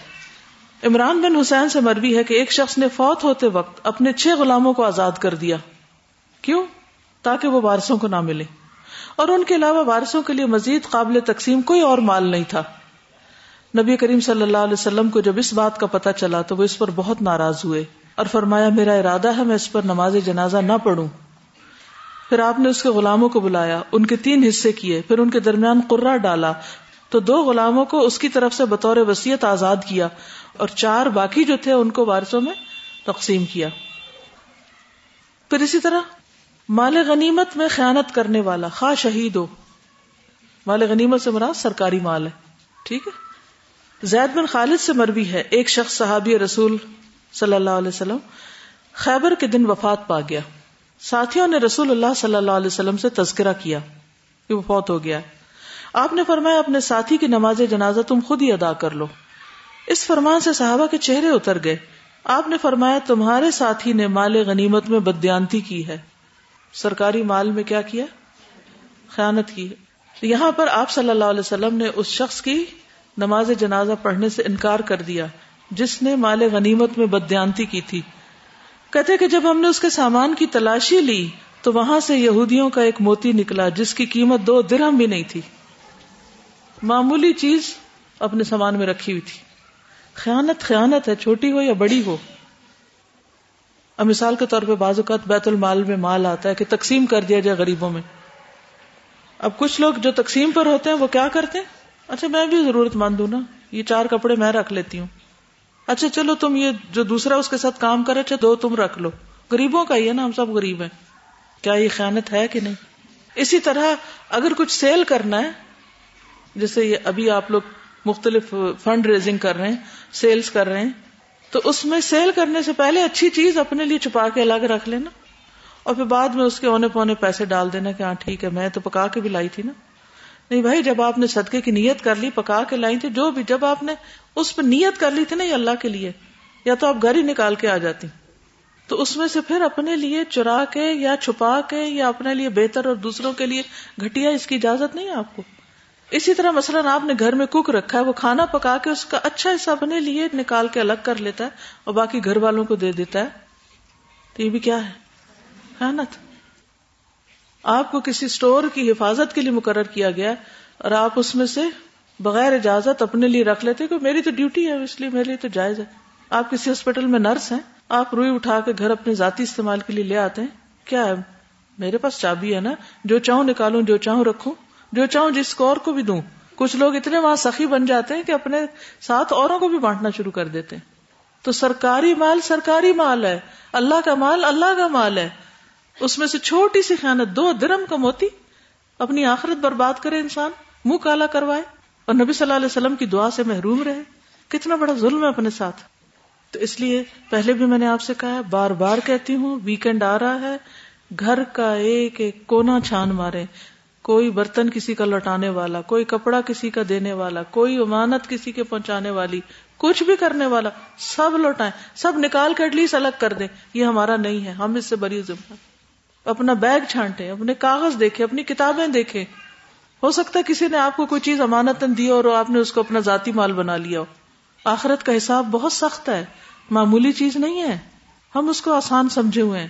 عمران بن حسین سے مربی ہے کہ ایک شخص نے فوت ہوتے وقت اپنے چھ غلاموں کو آزاد کر دیا۔ کیوں؟ تاکہ وہ وارثوں کو نہ ملے۔ اور ان کے علاوہ وارثوں کے لیے مزید قابل تقسیم کوئی اور مال نہیں تھا۔ نبی کریم صلی اللہ علیہ وسلم کو جب اس بات کا پتہ چلا تو وہ اس پر بہت ناراض ہوئے اور فرمایا، میرا ارادہ ہے، میں اس پر نماز جنازہ نہ پڑھوں۔ پھر آپ نے اس کے غلاموں کو بلایا، ان کے تین حصے کیے، پھر ان کے درمیان قرہ ڈالا۔ تو دو غلاموں کو اس کی طرف سے بطور وسیعت آزاد کیا اور چار باقی جو تھے ان کو وارثوں میں تقسیم کیا۔ پھر اسی طرح، مال غنیمت میں خیانت کرنے والا، خواہ شہید ہو۔ مال غنیمت سے مراد سرکاری مال ہے، ٹھیک ہے؟ زید بن خالد سے مربی ہے، ایک شخص صحابی رسول صلی اللہ علیہ وسلم خیبر کے دن وفات پا گیا۔ ساتھیوں نے رسول اللہ صلی اللہ علیہ وسلم سے تذکرہ کیا کہ وہ فوت ہو گیا آپ نے فرمایا، اپنے ساتھی کی نماز جنازہ تم خود ہی ادا کر لو۔ اس فرمان سے صحابہ کے چہرے اتر گئے۔ آپ نے فرمایا، تمہارے ساتھی نے مال غنیمت میں بدیانتی کی ہے۔ سرکاری مال میں کیا کیا؟ خیانت کی۔ یہاں پر آپ صلی اللہ علیہ وسلم نے اس شخص کی نماز جنازہ پڑھنے سے انکار کر دیا، جس نے مال غنیمت میں بدیانتی کی تھی۔ کہتے کہ جب ہم نے اس کے سامان کی تلاشی لی تو وہاں سے یہودیوں کا ایک موتی نکلا جس کی قیمت دو درہم بھی نہیں تھی۔ معمولی چیز اپنے سامان میں رکھی ہوئی تھی۔ خیانت خیانت ہے، چھوٹی ہو یا بڑی ہو۔ اب مثال کے طور پہ بعض اوقات بیت المال میں مال آتا ہے کہ تقسیم کر دیا جائے غریبوں میں۔ اب کچھ لوگ جو تقسیم پر ہوتے ہیں وہ کیا کرتے ہیں؟ اچھا میں بھی ضرورت مند ہوں نا، یہ چار کپڑے میں رکھ لیتی ہوں۔ اچھا چلو تم یہ جو دوسرا اس کے ساتھ کام کرے اچھا دو تم رکھ لو۔ غریبوں کا ہی ہے نا، ہم سب غریب ہیں۔ کیا یہ خیانت ہے کہ نہیں؟ اسی طرح اگر کچھ سیل کرنا ہے، جیسے یہ ابھی آپ لوگ مختلف فنڈ ریزنگ کر رہے ہیں، سیلز کر رہے ہیں، تو اس میں سیل کرنے سے پہلے اچھی چیز اپنے لیے چھپا کے الگ رکھ لینا۔ اور پھر بعد میں اس کے اونے پونے پیسے ڈال دینا کہ ہاں ٹھیک ہے، میں تو پکا کے بھی لائی تھی نا۔ نہیں بھائی، جب آپ نے صدقے کی نیت کر لی، پکا کے لائی تھی جو بھی جب آپ نے اس پہ نیت کر لی تھی نا، یہ اللہ کے لیے، یا تو آپ گھر ہی نکال کے آ جاتی۔ تو اس میں سے پھر اپنے لیے چرا کے یا چھپا کے یا اپنے لیے بہتر اور دوسروں کے لیے گھٹیا اس کی اجازت نہیں ہے آپ کو۔ اسی طرح مثلاً آپ نے گھر میں کوک رکھا ہے، وہ کھانا پکا کے اس کا اچھا حصہ اپنے لیے نکال کے الگ کر لیتا ہے اور باقی گھر والوں کو دے دیتا ہے۔ تو یہ بھی کیا ہے؟ خیانت۔ آپ کو کسی اسٹور کی حفاظت کے لیے مقرر کیا گیا اور آپ اس میں سے بغیر اجازت اپنے لیے رکھ لیتے کہ میری تو ڈیوٹی ہے، اس لیے میرے لیے تو جائز ہے۔ آپ کسی ہاسپٹل میں نرس ہیں، آپ روئی اٹھا کے گھر اپنے ذاتی استعمال کے لیے لے آتے ہیں۔ کیا ہے؟ میرے پاس چابی ہے نا۔ جو چاہوں نکالوں، جو چاہوں رکھوں۔ جو چاہوں جس کو اور کو بھی دوں۔ کچھ لوگ اتنے وہاں سخی بن جاتے ہیں کہ اپنے ساتھ اوروں کو بھی بانٹنا شروع کر دیتے ہیں۔ تو سرکاری مال سرکاری مال ہے۔ اللہ کا مال اللہ کا مال ہے۔ اس میں سے چھوٹی سی خیانت دو درم کا موتی اپنی آخرت برباد کرے انسان، منہ کالا کروائے، اور نبی صلی اللہ علیہ وسلم کی دعا سے محروم رہے۔ کتنا بڑا ظلم ہے اپنے ساتھ۔ تو اس لیے پہلے بھی میں نے آپ سے کہا بار بار کہتی ہوں ویکینڈ آ رہا ہے، گھر کا ایک ایک کونا چھان مارے۔ کوئی برتن کسی کا لوٹانے والا، کوئی کپڑا کسی کا دینے والا، کوئی امانت کسی کے پہنچانے والی، کچھ بھی کرنے والا، سب لوٹائیں، سب نکال کے ایٹ لیسٹ الگ کر دیں۔ یہ ہمارا نہیں ہے، ہم اس سے بری ذمہ اپنا بیگ چھانٹے، اپنے کاغذ دیکھے، اپنی کتابیں دیکھے۔ ہو سکتا ہے کسی نے آپ کو کوئی چیز امانت دی اور آپ نے اس کو اپنا ذاتی مال بنا لیا ہو۔ آخرت کا حساب بہت سخت ہے۔ معمولی چیز نہیں ہے۔ ہم اس کو آسان سمجھے ہوئے ہیں۔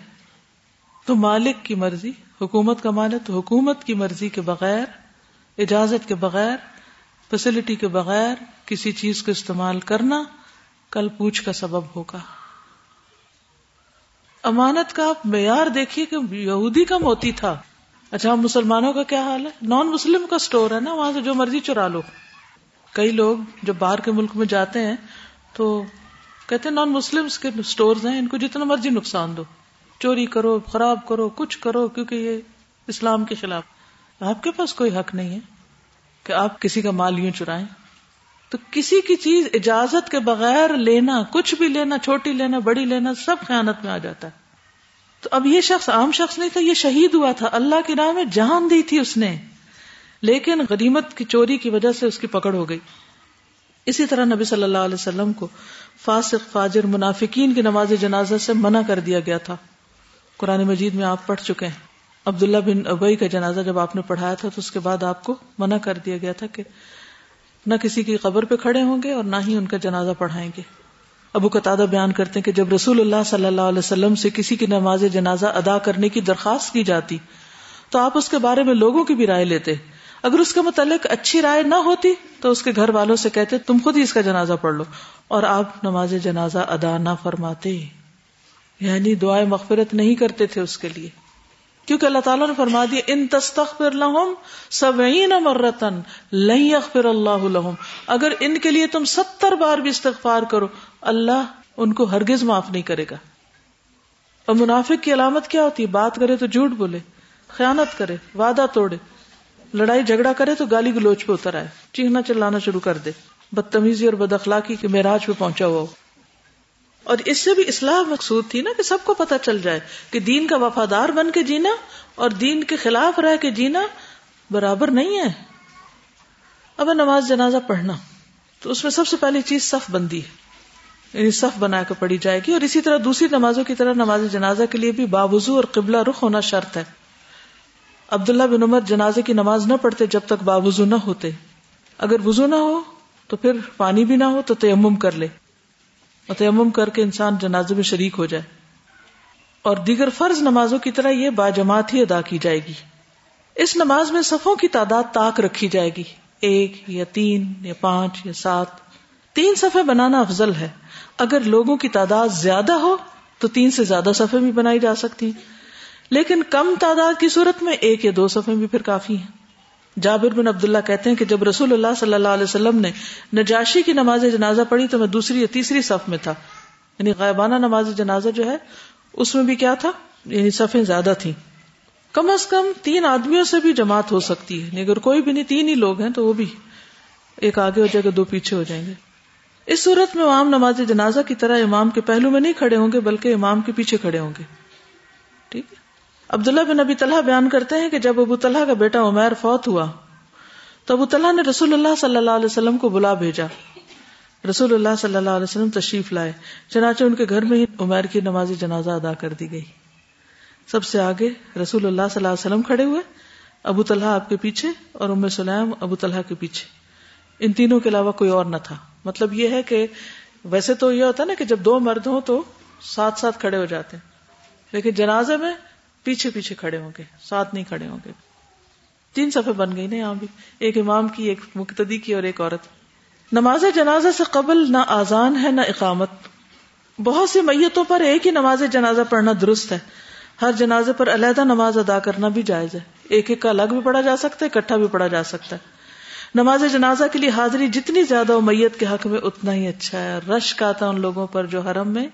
تو مالک کی مرضی، حکومت کا مال ہے تو حکومت کی مرضی کے بغیر، اجازت کے بغیر فیسلٹی کے بغیر کسی چیز کو استعمال کرنا کل پوچھ کا سبب ہوگا۔ امانت کا آپ معیار دیکھیے کہ یہودی کا موتی تھا۔ اچھا ہم مسلمانوں کا کیا حال ہے؟ نان مسلم کا اسٹور ہے نا، وہاں سے جو مرضی چرا لو۔ کئی لوگ جب باہر کے ملک میں جاتے ہیں تو کہتے ہیں نان مسلم کے اسٹور ہیں، ان کو جتنا مرضی نقصان دو۔ چوری کرو، خراب کرو، کچھ کرو، کیونکہ یہ اسلام کے خلاف۔ آپ کے پاس کوئی حق نہیں ہے کہ آپ کسی کا مال یوں چرائیں۔ تو کسی کی چیز اجازت کے بغیر لینا، کچھ بھی لینا، چھوٹی لینا، بڑی لینا، سب خیانت میں آ جاتا ہے۔ تو اب یہ شخص عام شخص نہیں تھا، یہ شہید ہوا تھا۔ اللہ کی راہ میں جان دی تھی اس نے۔ لیکن غنیمت کی چوری کی وجہ سے اس کی پکڑ ہو گئی۔ اسی طرح نبی صلی اللہ علیہ وسلم کو فاسق، فاجر، منافقین کی نماز جنازہ سے منع کر دیا گیا تھا۔ قرآن مجید میں آپ پڑھ چکے ہیں۔ عبداللہ بن ابئی کا جنازہ جب آپ نے پڑھایا تھا تو اس کے بعد آپ کو منع کر دیا گیا تھا کہ نہ کسی کی قبر پہ کھڑے ہوں گے اور نہ ہی ان کا جنازہ پڑھائیں گے۔ ابو قطع بیان کرتے ہیں کہ جب رسول اللہ صلی اللہ علیہ وسلم سے کسی کی نماز جنازہ ادا کرنے کی درخواست کی جاتی، تو آپ اس کے بارے میں لوگوں کی بھی رائے لیتے۔ اگر اس کے متعلق اچھی رائے نہ ہوتی، تو اس کے گھر والوں سے کہتے، تم خود ہی اس کا جنازہ پڑھ لو۔ اور آپ نماز جنازہ ادا نہ فرماتے۔ یعنی دعائیں مغفرت نہیں کرتے تھے اس کے لیے۔ کیونکہ اللہ تعالیٰ نے فرما دیا، ان تستغفر لهم سبعین مرتن لن یغفر اللہ لهم. اگر ان کے لیے تم ستر بار بھی استغفار کرو، اللہ ان کو ہرگز معاف نہیں کرے گا۔ اور منافق کی علامت کیا ہوتی ہے؟ بات کرے تو جھوٹ بولے، خیانت کرے، وعدہ توڑے، لڑائی جھگڑا کرے تو گالی گلوچ پہ اتر آئے، چیخنا چلانا شروع کر دے، بدتمیزی اور بد اخلاقی کے معراج پہ پہنچا ہوا ہو۔ اور اس سے بھی اصلاح مقصود تھی نا کہ سب کو پتا چل جائے کہ دین کا وفادار بن کے جینا اور دین کے خلاف رہ کے جینا برابر نہیں ہے۔ اب نماز جنازہ پڑھنا، تو اس میں سب سے پہلی چیز صف بندی ہے۔ یعنی صف بنا کے پڑھی جائے گی اور اسی طرح دوسری نمازوں کی طرح نماز جنازہ کے لیے بھی باوضو اور قبلہ رخ ہونا شرط ہے۔ عبداللہ بن عمر جنازے کی نماز نہ پڑھتے جب تک باوضو نہ ہوتے۔ اگر وضو نہ ہو تو پھر پانی بھی نہ ہو تو تیمم کر لے۔ تیمم کر کے انسان جنازے میں شریک ہو جائے۔ اور دیگر فرض نمازوں کی طرح یہ باجماعت ہی ادا کی جائے گی۔ اس نماز میں صفوں کی تعداد تاک رکھی جائے گی۔ ایک یا تین یا پانچ یا سات۔ تین صفحے بنانا افضل ہے۔ اگر لوگوں کی تعداد زیادہ ہو، تو تین سے زیادہ صفحے بھی بنائی جا سکتی۔ لیکن کم تعداد کی صورت میں ایک یا دو صفحے بھی پھر کافی ہیں۔ جابر بن عبداللہ کہتے ہیں کہ جب رسول اللہ صلی اللہ علیہ وسلم نے نجاشی کی نماز جنازہ پڑھی تو میں دوسری یا تیسری صف میں تھا۔ یعنی غائبانہ نماز جنازہ جو ہے، اس میں بھی کیا تھا؟ یعنی صفیں زیادہ تھیں۔ کم از کم تین آدمیوں سے بھی جماعت ہو سکتی ہے۔ یعنی اگر کوئی بھی نہیں، تین ہی لوگ ہیں تو وہ بھی ایک آگے ہو جائے گا، دو پیچھے ہو جائیں گے۔ اس صورت میں امام نماز جنازہ کی طرح امام کے پہلو میں نہیں کھڑے ہوں گے، بلکہ امام کے پیچھے کھڑے ہوں گے۔ ٹھیک ہے؟ عبداللہ بن ابی طلحہ بیان کرتے ہیں کہ جب ابو طلحہ کا بیٹا عمیر فوت ہوا، تو ابو طلحہ نے رسول اللہ صلی اللہ علیہ وسلم کو بلا بھیجا۔ رسول اللہ صلی اللہ علیہ وسلم تشریف لائے، چنانچہ ان کے گھر میں ہی عمیر کی نماز جنازہ ادا کر دی گئی۔ سب سے آگے رسول اللہ صلی اللہ علیہ وسلم کھڑے ہوئے، ابو طلحہ آپ کے پیچھے اور ام سلیم ابو طلحہ کے پیچھے۔ ان تینوں کے علاوہ کوئی اور نہ تھا۔ مطلب یہ ہے کہ ویسے تو یہ ہوتا نا کہ جب دو مرد ہوں تو ساتھ ساتھ کھڑے ہو جاتے ہیں۔ لیکن جنازے میں پیچھے پیچھے کھڑے ہوں گے، ساتھ نہیں کھڑے ہوں گے۔ تین صفحے بن گئی نا یہاں بھی۔ ایک امام کی، ایک مقتدی کی اور ایک عورت نماز جنازہ سے قبل نہ آزان ہے نہ اقامت۔ بہت سی میتوں پر ایک ہی نماز جنازہ پڑھنا درست ہے۔ ہر جنازے پر علیحدہ نماز ادا کرنا بھی جائز ہے۔ ایک ایک کا الگ بھی پڑھا جا سکتا ہے، اکٹھا بھی پڑھا جا سکتا ہے۔ نماز جنازہ کے لیے حاضری جتنی زیادہ ہو، میت کے حق میں اتنا ہی اچھا ہے۔ رش کا آتا ان لوگوں پر جو حرم میں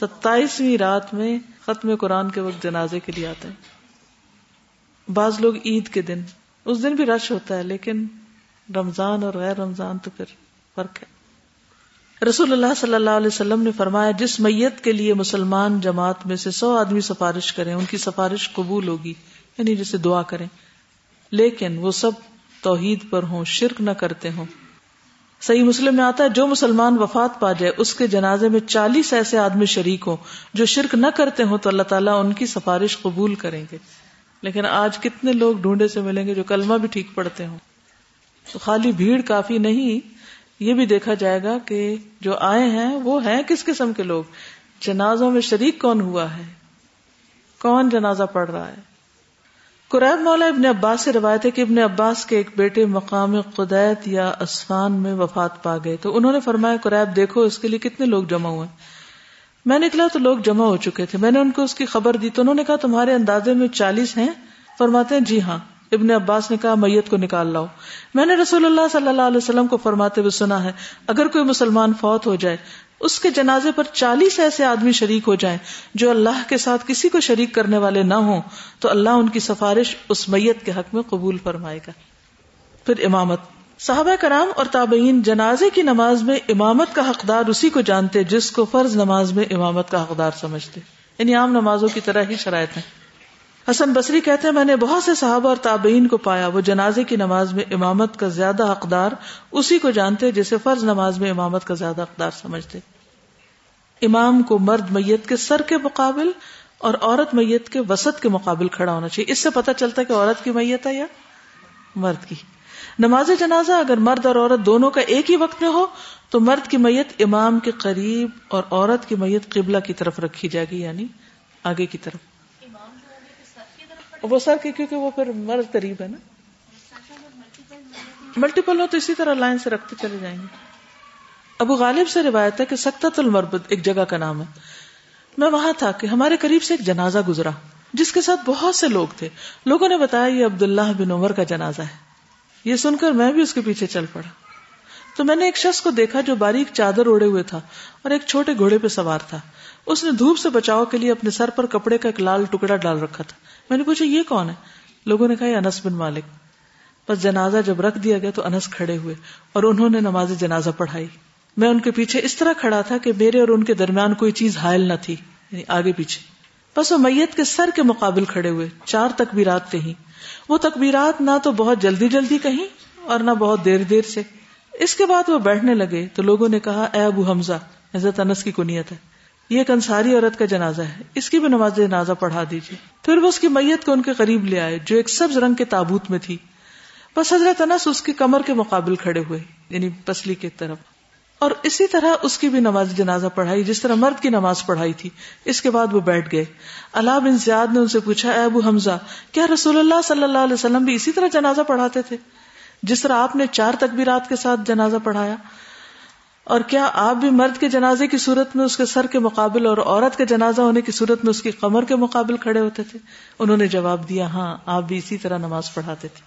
ستائیسویں رات میں ختم قرآن کے وقت جنازے کے لیے آتے ہیں۔ بعض لوگ عید کے دن، اس دن بھی رش ہوتا ہے، لیکن رمضان اور غیر رمضان تو پھر فرق ہے۔ رسول اللہ صلی اللہ علیہ وسلم نے فرمایا، جس میت کے لیے مسلمان جماعت میں سے سو آدمی سفارش کریں، ان کی سفارش قبول ہوگی یعنی جسے دعا کریں۔ لیکن وہ سب توحید پر ہوں، شرک نہ کرتے ہوں۔ صحیح مسلم میں آتا ہے، جو مسلمان وفات پا جائے، اس کے جنازے میں چالیس ایسے آدمی شریک ہوں جو شرک نہ کرتے ہوں تو اللہ تعالیٰ ان کی سفارش قبول کریں گے۔ لیکن آج کتنے لوگ ڈھونڈے سے ملیں گے جو کلمہ بھی ٹھیک پڑتے ہوں۔ تو خالی بھیڑ کافی نہیں، یہ بھی دیکھا جائے گا کہ جو آئے ہیں، وہ ہیں کس قسم کے لوگ؟ جنازوں میں شریک کون ہوا ہے؟ کون جنازہ پڑھ رہا ہے؟ قریب مولا ابن عباس سے روایت ہے کہ ابن عباس کے ایک بیٹے مقام قدیت یا اسفان میں وفات پا گئے۔ تو انہوں نے فرمایا، قریب دیکھو اس کے لیے کتنے لوگ جمع ہوئے۔ میں نکلا تو لوگ جمع ہو چکے تھے۔ میں نے ان کو اس کی خبر دی۔ تو انہوں نے کہا، تمہارے اندازے میں چالیس ہیں؟ فرماتے ہیں جی ہاں۔ ابن عباس نے کہا، میت کو نکال لاؤ۔ میں نے رسول اللہ صلی اللہ علیہ وسلم کو فرماتے ہوئے سنا ہے، اگر کوئی مسلمان فوت ہو جائے اس کے جنازے پر چالیس ایسے آدمی شریک ہو جائیں جو اللہ کے ساتھ کسی کو شریک کرنے والے نہ ہوں، تو اللہ ان کی سفارش اس میت کے حق میں قبول فرمائے گا۔ پھر امامت۔ صحابہ کرام اور تابعین جنازے کی نماز میں امامت کا حقدار اسی کو جانتے جس کو فرض نماز میں امامت کا حقدار سمجھتے۔ یعنی عام نمازوں کی طرح ہی شرائط ہیں۔ حسن بصری کہتے ہیں، میں نے بہت سے صحابہ اور تابعین کو پایا، وہ جنازے کی نماز میں امامت کا زیادہ حقدار اسی کو جانتے جسے فرض نماز میں امامت کا زیادہ حقدار سمجھتے۔ امام کو مرد میت کے سر کے مقابل اور عورت میت کے وسط کے مقابل کھڑا ہونا چاہیے۔ اس سے پتہ چلتا ہے کہ عورت کی میت ہے یا مرد کی۔ نماز جنازہ اگر مرد اور عورت دونوں کا ایک ہی وقت میں ہو، تو مرد کی میت امام کے قریب اور عورت کی میت قبلہ کی طرف رکھی جائے گی یعنی آگے کی طرف۔ وہ سر کی کیونکہ وہ پھر مرض قریب ہے نا۔ ملٹیپل ہو تو اسی طرح لائن سے رکھتے چلے جائیں گے۔ ابو غالب سے روایت ہے کہ سکتت المربد ایک جگہ کا نام ہے۔ میں وہاں تھا کہ ہمارے قریب سے ایک جنازہ گزرا، جس کے ساتھ بہت سے لوگ تھے۔ لوگوں نے بتایا، یہ عبداللہ بن عمر کا جنازہ ہے۔ یہ سن کر میں بھی اس کے پیچھے چل پڑا۔ تو میں نے ایک شخص کو دیکھا جو باریک چادر اوڑے ہوئے تھا اور ایک چھوٹے گھوڑے پہ سوار تھا۔ اس نے دھوپ سے بچاؤ کے لیے اپنے سر پر کپڑے کا ایک لال ٹکڑا ڈال رکھا تھا۔ میں نے پوچھا، یہ کون ہے؟ لوگوں نے کہا، یہ انس بن مالک۔ بس جنازہ جب رکھ دیا گیا تو انس کھڑے ہوئے اور انہوں نے نماز جنازہ پڑھائی۔ میں ان کے پیچھے اس طرح کھڑا تھا کہ میرے اور ان کے درمیان کوئی چیز حائل نہ تھی یعنی آگے پیچھے۔ بس وہ میت کے سر کے مقابل کھڑے ہوئے، چار تکبیرات کہیں وہ تکبیرات نہ تو بہت جلدی جلدی کہیں اور نہ بہت دیر دیر سے۔ اس کے بعد وہ بیٹھنے لگے تو لوگوں نے کہا، اے ابو حمزہ، حضرت انس کی کنیت ہے۔ یہ ایک انصاری عورت کا جنازہ ہے۔ اس کی بھی نماز جنازہ پڑھا دیجیے پھر وہ اس کی میت کو ان کے قریب لے آئے، جو ایک سبز رنگ کے تابوت میں تھی۔ بس حضرت انس اس کی کمر کے مقابل کھڑے ہوئے یعنی پسلی کی طرف۔ اور اسی طرح اس کی بھی نماز جنازہ پڑھائی، جس طرح مرد کی نماز پڑھائی تھی۔ اس کے بعد وہ بیٹھ گئے۔ اللہ بن زیاد نے ان سے پوچھا، اے ابو حمزہ، کیا رسول اللہ صلی اللہ علیہ وسلم بھی اسی طرح جنازہ پڑھاتے تھے؟ جس طرح آپ نے چار تکبیرات کے ساتھ جنازہ پڑھایا اور کیا آپ بھی مرد کے جنازے کی صورت میں اس کے سر کے مقابل اور عورت کے جنازہ ہونے کی صورت میں اس کی کمر کے مقابل کھڑے ہوتے تھے؟ انہوں نے جواب دیا ہاں آپ بھی اسی طرح نماز پڑھاتے تھے۔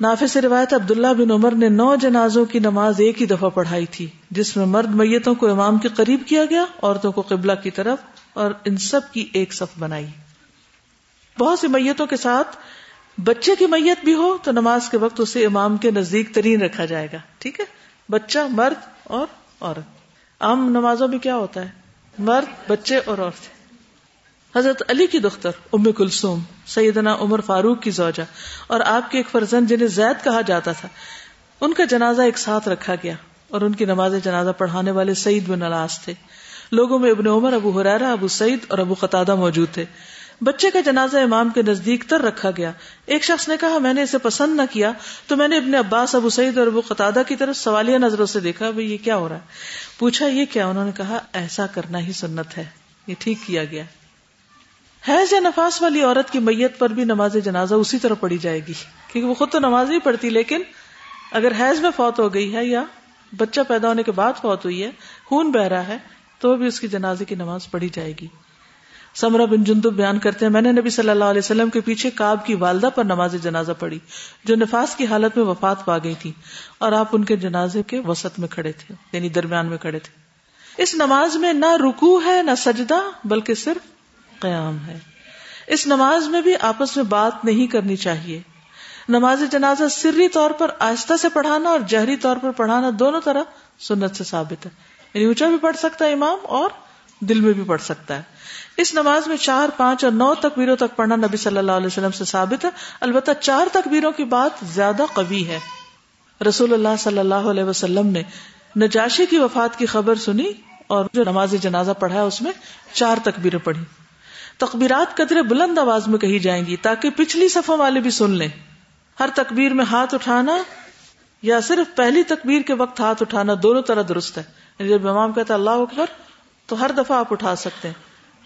نافع سے روایت، عبداللہ بن عمر نے نو جنازوں کی نماز ایک ہی دفعہ پڑھائی تھی، جس میں مرد میتوں کو امام کے قریب کیا گیا، عورتوں کو قبلہ کی طرف اور ان سب کی ایک صف بنائی۔ بہت سی میتوں کے ساتھ بچے کی میت بھی ہو تو نماز کے وقت اسے امام کے نزدیک ترین رکھا جائے گا، ٹھیک ہے؟ بچہ، مرد اور عورت۔ عام نمازوں میں کیا ہوتا ہے؟ مرد، بچے اور عورتیں۔ حضرت علی کی دختر، ام کلثوم، سیدنا عمر فاروق کی زوجہ، اور آپ کے ایک فرزند جنہیں زید کہا جاتا تھا۔ ان کا جنازہ ایک ساتھ رکھا گیا اور ان کی نماز جنازہ پڑھانے والے سعید بن الاس تھے۔ لوگوں میں ابن عمر، ابو حرارا ابو سعید اور ابو قطادہ موجود تھے۔ بچے کا جنازہ امام کے نزدیک تر رکھا گیا۔ ایک شخص نے کہا، میں نے اسے پسند نہ کیا، تو میں نے ابن عباس، ابو سعید اور ابو قطادہ کی طرف سوالیہ نظروں سے دیکھا بھائی یہ کیا ہو رہا ہے؟ پوچھا، یہ کیا؟ انہوں نے کہا، ایسا کرنا ہی سنت ہے، یہ ٹھیک کیا گیا۔ حیض یا نفاس والی عورت کی میت پر بھی نماز جنازہ اسی طرح پڑھی جائے گی، کیونکہ وہ خود تو نماز نہیں پڑھتی، لیکن اگر حیض میں فوت ہو گئی ہے یا بچہ پیدا ہونے کے بعد فوت ہوئی ہے، خون بہ رہا ہے، تو بھی اس کی جنازے کی نماز پڑھی جائے گی۔ سمرا بن جندب بیان کرتے ہیں، میں نے نبی صلی اللہ علیہ وسلم کے پیچھے کاب کی والدہ پر نماز جنازہ پڑھی، جو نفاس کی حالت میں وفات پا گئی تھی، اور آپ ان کے جنازے کے وسط میں کھڑے تھے یعنی درمیان میں کھڑے تھے۔ اس نماز میں نہ رکو ہے، نہ سجدہ، بلکہ صرف قیام ہے۔ اس نماز میں بھی آپس میں بات نہیں کرنی چاہیے۔ نماز جنازہ سری طور پر آہستہ سے پڑھانا اور جہری طور پر پڑھانا دونوں طرح سنت سے ثابت ہے۔ یعنی اونچا بھی پڑھ سکتا ہے امام اور دل میں بھی پڑھ سکتا ہے۔ اس نماز میں چار، پانچ اور نو تکبیروں تک پڑھنا نبی صلی اللہ علیہ وسلم سے ثابت ہے۔ البتہ چار تکبیروں کی بات زیادہ قوی ہے۔ رسول اللہ صلی اللہ علیہ وسلم نے نجاشی کی وفات کی خبر سنی اور جو نماز جنازہ پڑھا اس میں چار تکبیریں پڑھی۔ تکبیرات قدرے بلند آواز میں کہی جائیں گی تاکہ پچھلی صفوں والے بھی سن لیں۔ ہر تکبیر میں ہاتھ اٹھانا یا صرف پہلی تکبیر کے وقت ہاتھ اٹھانا دونوں طرح درست ہے۔ یعنی جب امام کہتا اللہ اکبر تو ہر دفعہ آپ اٹھا سکتے ہیں۔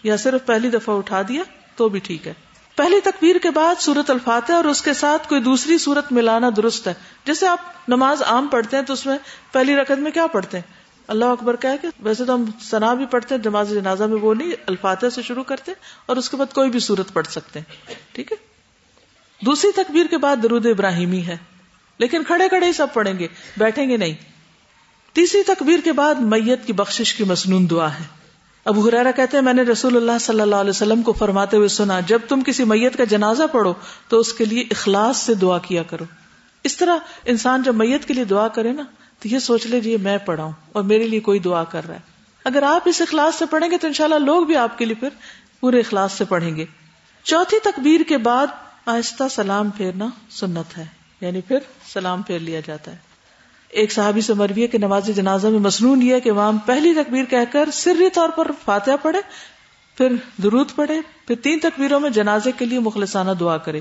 یا صرف پہلی دفعہ اٹھا دیا تو بھی ٹھیک ہے۔ پہلی تکبیر کے بعد سورت الفاتح اور اس کے ساتھ کوئی دوسری سورت ملانا درست ہے۔ جیسے آپ نماز عام پڑھتے ہیں تو اس میں پہلی رقط میں کیا پڑھتے ہیں؟ اللہ اکبر کہ ویسے تو ہم سنا بھی پڑھتے ہیں جماز جنازہ میں وہ نہیں الفاتح سے شروع کرتے اور اس کے بعد کوئی بھی سورت پڑھ سکتے ہیں۔ ٹھیک ہے؟ دوسری تکبیر کے بعد درود ابراہیمی ہے۔ لیکن کھڑے کھڑے ہی سب پڑھیں گے، بیٹھیں گے نہیں۔ تیسری تکبیر کے بعد میت کی بخشش کی مصنون دعا ہے۔ ابو حرارا کہتے ہیں، میں نے رسول اللہ صلی اللہ علیہ وسلم کو فرماتے ہوئے سنا، جب تم کسی میت کا جنازہ پڑھو تو اس کے لیے اخلاص سے دعا کیا کرو۔ اس طرح انسان جب میت کے لیے دعا کرے نا، تو یہ سوچ لے جی میں پڑھاؤں اور میرے لیے کوئی دعا کر رہا ہے۔ اگر آپ اس اخلاص سے پڑھیں گے تو انشاءاللہ لوگ بھی آپ کے لیے پھر پورے اخلاص سے پڑھیں گے۔ چوتھی تکبیر کے بعد آہستہ سلام پھیرنا سنت ہے یعنی پھر سلام پھیر لیا جاتا ہے۔ ایک صحابی سے مروی ہے کہ نماز جنازہ میں مصنون یہ کہ امام پہلی تکبیر کہہ کر سری طور پر فاتحہ پڑھے، پھر درود پڑھے، پھر تین تکبیروں میں جنازے کے لیے مخلصانہ دعا کرے۔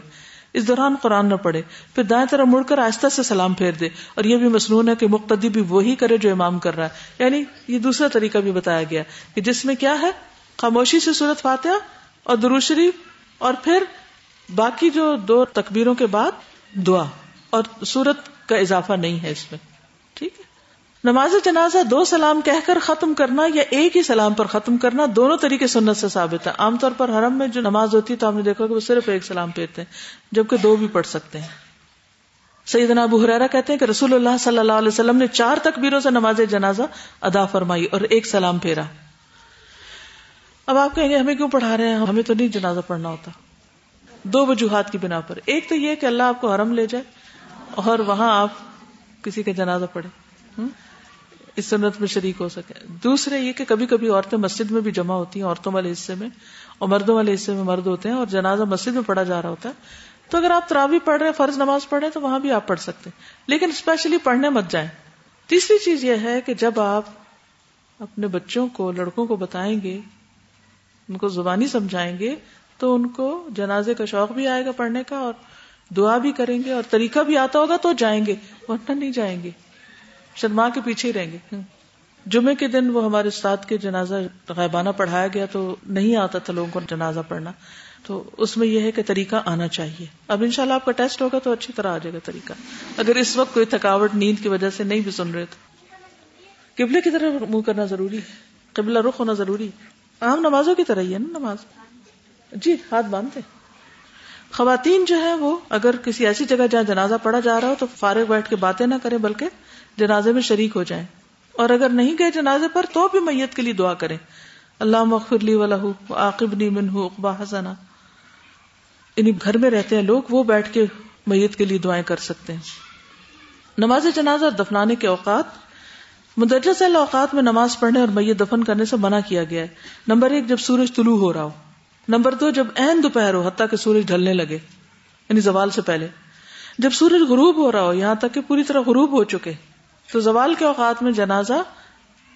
اس دوران قرآن نہ پڑھے، پھر دائیں طرف مڑ کر آہستہ سے سلام پھیر دے۔ اور یہ بھی مصنون ہے کہ مقتدی بھی وہی کرے جو امام کر رہا ہے۔ یعنی یہ دوسرا طریقہ بھی بتایا گیا کہ جس میں کیا ہے؟ خاموشی سے صورت فاتحہ اور درود شریف اور پھر باقی جو دو تکبیروں کے بعد دعا۔ اور سورت کا اضافہ نہیں ہے اس میں۔ ٹھیک ہے۔ نماز جنازہ دو سلام کہہ کر ختم کرنا یا ایک ہی سلام پر ختم کرنا دونوں طریقے سنت سے ثابت ہے۔ عام طور پر حرم میں جو نماز ہوتی ہے تو آپ نے دیکھا کہ وہ صرف ایک سلام پھیرتے ہیں، جبکہ دو بھی پڑھ سکتے ہیں۔ سیدنا ابو حرارا کہتے ہیں کہ رسول اللہ صلی اللہ علیہ وسلم نے چار تکبیروں سے نماز جنازہ ادا فرمائی اور ایک سلام پھیرا۔ اب آپ کہیں گے، ہمیں کیوں پڑھا رہے ہیں؟ ہمیں تو نہیں جنازہ پڑھنا ہوتا۔ دو وجوہات کی بنا پر۔ ایک تو یہ کہ اللہ آپ کو حرم لے جائے اور وہاں آپ کسی کا جنازہ پڑھے اس سنت میں شریک ہو سکے۔ دوسرے یہ کہ کبھی کبھی عورتیں مسجد میں بھی جمع ہوتی ہیں، عورتوں والے حصے میں، اور مردوں والے حصے میں مرد ہوتے ہیں، اور جنازہ مسجد میں پڑھا جا رہا ہوتا ہے۔ تو اگر آپ تراوی پڑھ رہے ہیں، فرض نماز پڑھ رہے ہیں تو وہاں بھی آپ پڑھ سکتے ہیں۔ لیکن اسپیشلی پڑھنے مت جائیں۔ تیسری چیز یہ ہے کہ جب آپ اپنے بچوں کو، لڑکوں کو بتائیں گے، ان کو زبانی سمجھائیں گے، تو ان کو جنازے کا شوق بھی آئے گا پڑھنے کا، اور دعا بھی کریں گے اور طریقہ بھی آتا ہوگا تو جائیں گے، ورنہ نہیں جائیں گے۔ شرما کے پیچھے ہی رہیں گے۔ جمعے کے دن وہ ہمارے استاد کے جنازہ غائبانہ پڑھایا گیا تو نہیں آتا تھا لوگوں کو جنازہ پڑھنا۔ تو اس میں یہ ہے کہ طریقہ آنا چاہیے۔ اب انشاءاللہ آپ کا ٹیسٹ ہوگا تو اچھی طرح آ جائے گا طریقہ۔ اگر اس وقت کوئی تھکاوٹ، نیند کی وجہ سے نہیں بھی سن رہے تو۔ قبلے کی طرح منہ کرنا ضروری ہے۔ قبلہ رخ ہونا ضروری ہے۔ عام نمازوں کی طرح ہی ہے نا نماز۔ جی ہاتھ باندھتے خواتین جو ہے وہ اگر کسی ایسی جگہ جہاں جنازہ پڑا جا رہا ہو تو فارغ بیٹھ کے باتیں نہ کریں، بلکہ جنازے میں شریک ہو جائیں۔ اور اگر نہیں گئے جنازے پر تو بھی میت کے لیے دعا کریں۔ اللہ مغفر ولہ عاقب نی اقبا حسنا یعنی گھر میں رہتے ہیں لوگ، وہ بیٹھ کے میت کے لیے دعائیں کر سکتے ہیں۔ نماز جنازہ اور دفنانے کے اوقات، مدرجہ سے اوقات میں نماز پڑھنے اور میت دفن کرنے سے منع کیا گیا ہے۔ نمبر ایک، جب سورج طلوع ہو رہا ہو۔ نمبر دو، جب این دوپہر ہو، حتیٰ کہ سورج ڈھلنے لگے یعنی زوال سے پہلے۔ جب سورج غروب ہو رہا ہو، یہاں تک کہ پوری طرح غروب ہو چکے، تو زوال کے اوقات میں جنازہ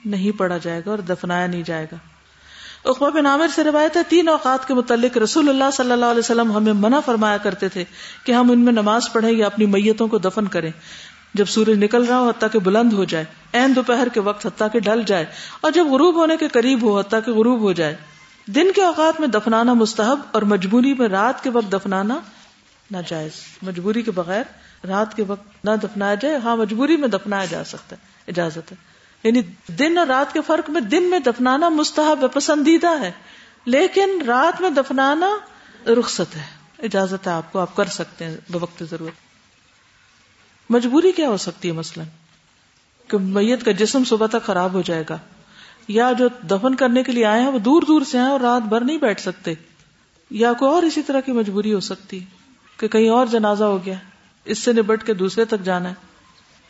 نہیں پڑا جائے گا اور دفنایا نہیں جائے گا۔ اقبا بن عامر سے روایت ہے، تین اوقات کے متعلق رسول اللہ صلی اللہ علیہ وسلم ہمیں منع فرمایا کرتے تھے کہ ہم ان میں نماز پڑھیں یا اپنی میتوں کو دفن کریں۔ جب سورج نکل رہا ہو، حتیٰ کہ بلند ہو جائے این دوپہر کے وقت حتیٰ کہ ڈھل جائے، اور جب غروب ہونے کے قریب ہو، حتیٰ کہ غروب ہو جائے۔ دن کے اوقات میں دفنانا مستحب اور مجبوری میں رات کے وقت دفنانا ناجائز، مجبوری کے بغیر رات کے وقت نہ دفنایا جائے ہاں مجبوری میں دفنایا جا سکتا ہے، اجازت ہے۔ یعنی دن اور رات کے فرق میں دن میں دفنانا مستحب ہے، پسندیدہ ہے، لیکن رات میں دفنانا رخصت ہے، اجازت ہے آپ کو، آپ کر سکتے ہیں بوقت ضرورت۔ مجبوری کیا ہو سکتی ہے مثلاً؟ کہ میت کا جسم صبح تک خراب ہو جائے گا۔ یا جو دفن کرنے کے لیے آئے ہیں، وہ دور دور سے آئے اور رات بھر نہیں بیٹھ سکتے۔ یا کوئی اور اسی طرح کی مجبوری ہو سکتی کہ کہیں اور جنازہ ہو گیا، اس سے نبٹ کے دوسرے تک جانا ہے۔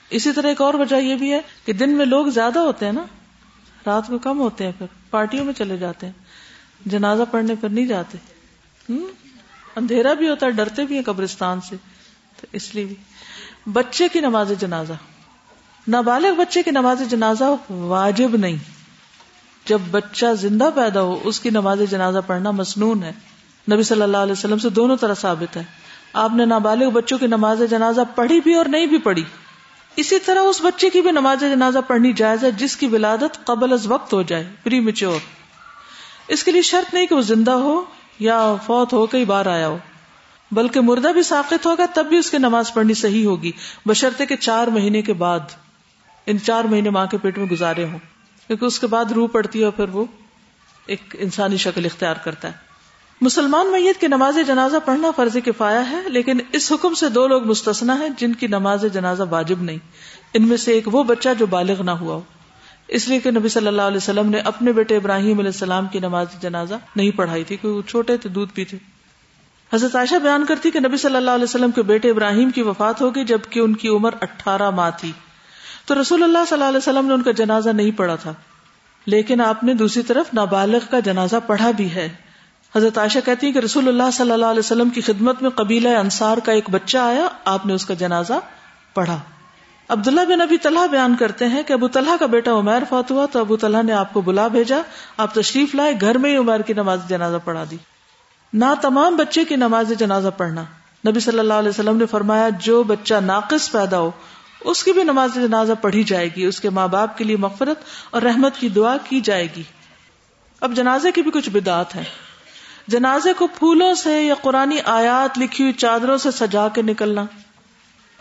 اسی طرح ایک اور وجہ یہ بھی ہے کہ دن میں لوگ زیادہ ہوتے ہیں نا، رات کو کم ہوتے ہیں پھر، پارٹیوں میں چلے جاتے ہیں۔ جنازہ پڑھنے پر نہیں جاتے۔ ہوں اندھیرا بھی ہوتا ہے، ڈرتے بھی ہیں قبرستان سے۔ تو اس لیے بھی۔ بچے کی نماز جنازہ۔ نابالغ بچے کی نماز جنازہ واجب نہیں۔ جب بچہ زندہ پیدا ہو، اس کی نماز جنازہ پڑھنا مصنون ہے۔ نبی صلی اللہ علیہ وسلم سے دونوں طرح ثابت ہے۔ آپ نے نابالغ بچوں کی نماز جنازہ پڑھی بھی اور نہیں بھی پڑھی۔ اسی طرح اس بچے کی بھی نماز جنازہ پڑھنی جائز ہے جس کی ولادت قبل از وقت ہو جائے پری میچور اس کے لیے شرط نہیں کہ وہ زندہ ہو یا فوت ہو کئی بار آیا ہو۔ بلکہ مردہ بھی ساقت ہوگا، تب بھی اس کی نماز پڑھنی صحیح ہوگی، بشرطے کے چار مہینے کے بعد، ان چار مہینے ماں کے پیٹ میں گزارے ہوں۔ کیونکہ اس کے بعد روح پڑتی ہے اور پھر وہ ایک انسانی شکل اختیار کرتا ہے۔ مسلمان میت کی نماز جنازہ پڑھنا فرض کفایا ہے، لیکن اس حکم سے دو لوگ مستثنا ہیں جن کی نماز جنازہ واجب نہیں۔ ان میں سے ایک وہ بچہ جو بالغ نہ ہوا ہو۔ اس لیے کہ نبی صلی اللہ علیہ وسلم نے اپنے بیٹے ابراہیم علیہ السلام کی نماز جنازہ نہیں پڑھائی تھی، کیونکہ وہ چھوٹے تھے، دودھ پیتے۔ حضرت عائشہ بیان کرتی کہ نبی صلی اللہ علیہ وسلم کے بیٹے ابراہیم کی وفات ہوگی، جبکہ ان کی عمر اٹھارہ ماہ تھی۔ تو رسول اللہ صلی اللہ علیہ وسلم نے ان کا جنازہ نہیں پڑھا تھا۔ لیکن آپ نے دوسری طرف نابالغ کا جنازہ پڑھا بھی ہے۔ حضرت عائشہ کہتی ہے کہ رسول اللہ صلی اللہ علیہ وسلم کی خدمت میں قبیلہ انصار کا ایک بچہ آیا، آپ نے اس کا جنازہ پڑھا۔ عبداللہ بن ابی طلحہ بیان کرتے ہیں کہ ابو طلحہ کا بیٹا عمیر فوت ہوا تو ابو طلحہ نے آپ کو بلا بھیجا۔ آپ تشریف لائے، گھر میں ہی عمیر کی نماز جنازہ پڑھا دی۔ نہ تمام بچے کی نماز جنازہ پڑھنا۔ نبی صلی اللہ علیہ وسلم نے فرمایا، جو بچہ ناقص پیدا ہو اس کی بھی نماز جنازہ پڑھی جائے گی، اس کے ماں باپ کے لیے مغفرت اور رحمت کی دعا کی جائے گی۔ اب جنازے کی بھی کچھ بدعت ہے جنازے کو پھولوں سے یا قرآن آیات لکھی ہوئی چادروں سے سجا کے نکلنا،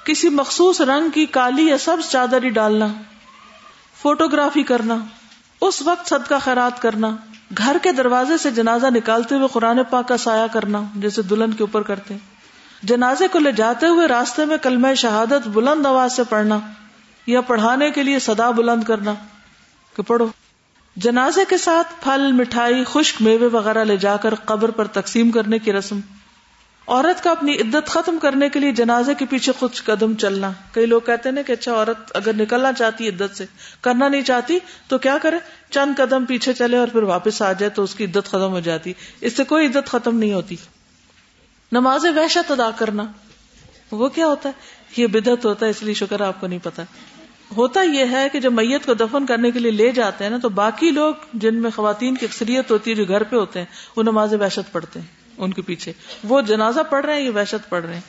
کسی مخصوص رنگ کی کالی یا سبز چادر ہی ڈالنا، فوٹوگرافی کرنا، اس وقت صدقہ خیرات کرنا، گھر کے دروازے سے جنازہ نکالتے ہوئے قرآن پاک کا سایہ کرنا جیسے دلہن کے اوپر کرتے ہیں۔ جنازے کو لے جاتے ہوئے راستے میں کلمہ شہادت بلند آواز سے پڑھنا یا پڑھانے کے لیے صدا بلند کرنا کہ پڑھو۔ جنازے کے ساتھ پھل، مٹھائی، خشک میوے وغیرہ لے جا کر قبر پر تقسیم کرنے کی رسم۔ عورت کا اپنی عدت ختم کرنے کے لیے جنازے کے پیچھے کچھ قدم چلنا۔ کئی لوگ کہتے ہیں کہ اچھا عورت اگر نکلنا چاہتی عدت سے، کرنا نہیں چاہتی تو کیا کرے؟ چند قدم پیچھے چلے اور پھر واپس آ جائے تو اس کی عدت ختم ہو جاتی۔ اس سے کوئی عدت ختم نہیں ہوتی۔ نماز وحشت ادا کرنا۔ وہ کیا ہوتا ہے؟ یہ بدت ہوتا ہے، اس لیے شکر آپ کو نہیں پتا۔ ہوتا یہ ہے کہ جب میت کو دفن کرنے کے لیے لے جاتے ہیں نا، تو باقی لوگ جن میں خواتین کی اکثریت ہوتی ہے، جو گھر پہ ہوتے ہیں، وہ نماز وحشت پڑھتے ہیں، ان کے پیچھے۔ وہ جنازہ پڑھ رہے ہیں یہ وحشت پڑھ رہے ہیں؟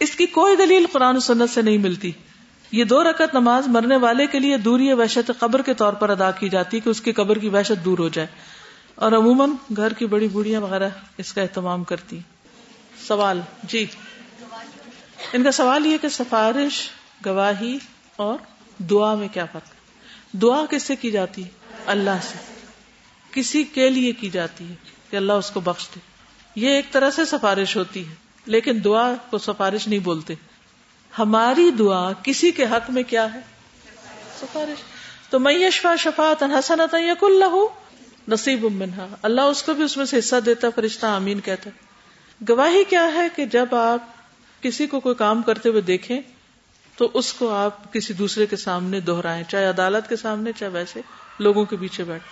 اس کی کوئی دلیل قرآن و سنت سے نہیں ملتی۔ یہ دو رکعت نماز مرنے والے کے لیے دوری وحشت قبر کے طور پر ادا کی جاتی ہے کہ اس کی قبر کی وحشت دور ہو جائے۔ اور عموماً گھر کی بڑی بوڑھیاں وغیرہ اس کا اہتمام کرتی سوال جی۔ ان کا سوال یہ کہ سفارش، گواہی اور دعا میں کیا فرق؟ دعا کس سے کی جاتی؟ ہے اللہ سے۔ کسی کے لیے کی جاتی ہے کہ اللہ اس کو بخش دے۔ یہ ایک طرح سے سفارش ہوتی ہے، لیکن دعا کو سفارش نہیں بولتے۔ ہماری دعا کسی کے حق میں کیا ہے؟ سفارش۔ تو میں یشفا شفات حسنت یق اللہ نصیب منہا۔ اللہ اس کو بھی اس میں سے حصہ دیتا، فرشتہ امین کہتا۔ گواہی کیا ہے کہ جب آپ کسی کو کوئی کام کرتے ہوئے دیکھیں، تو اس کو آپ کسی دوسرے کے سامنے دوہرائیں چاہے عدالت کے سامنے، چاہے ویسے لوگوں کے پیچھے بیٹھ۔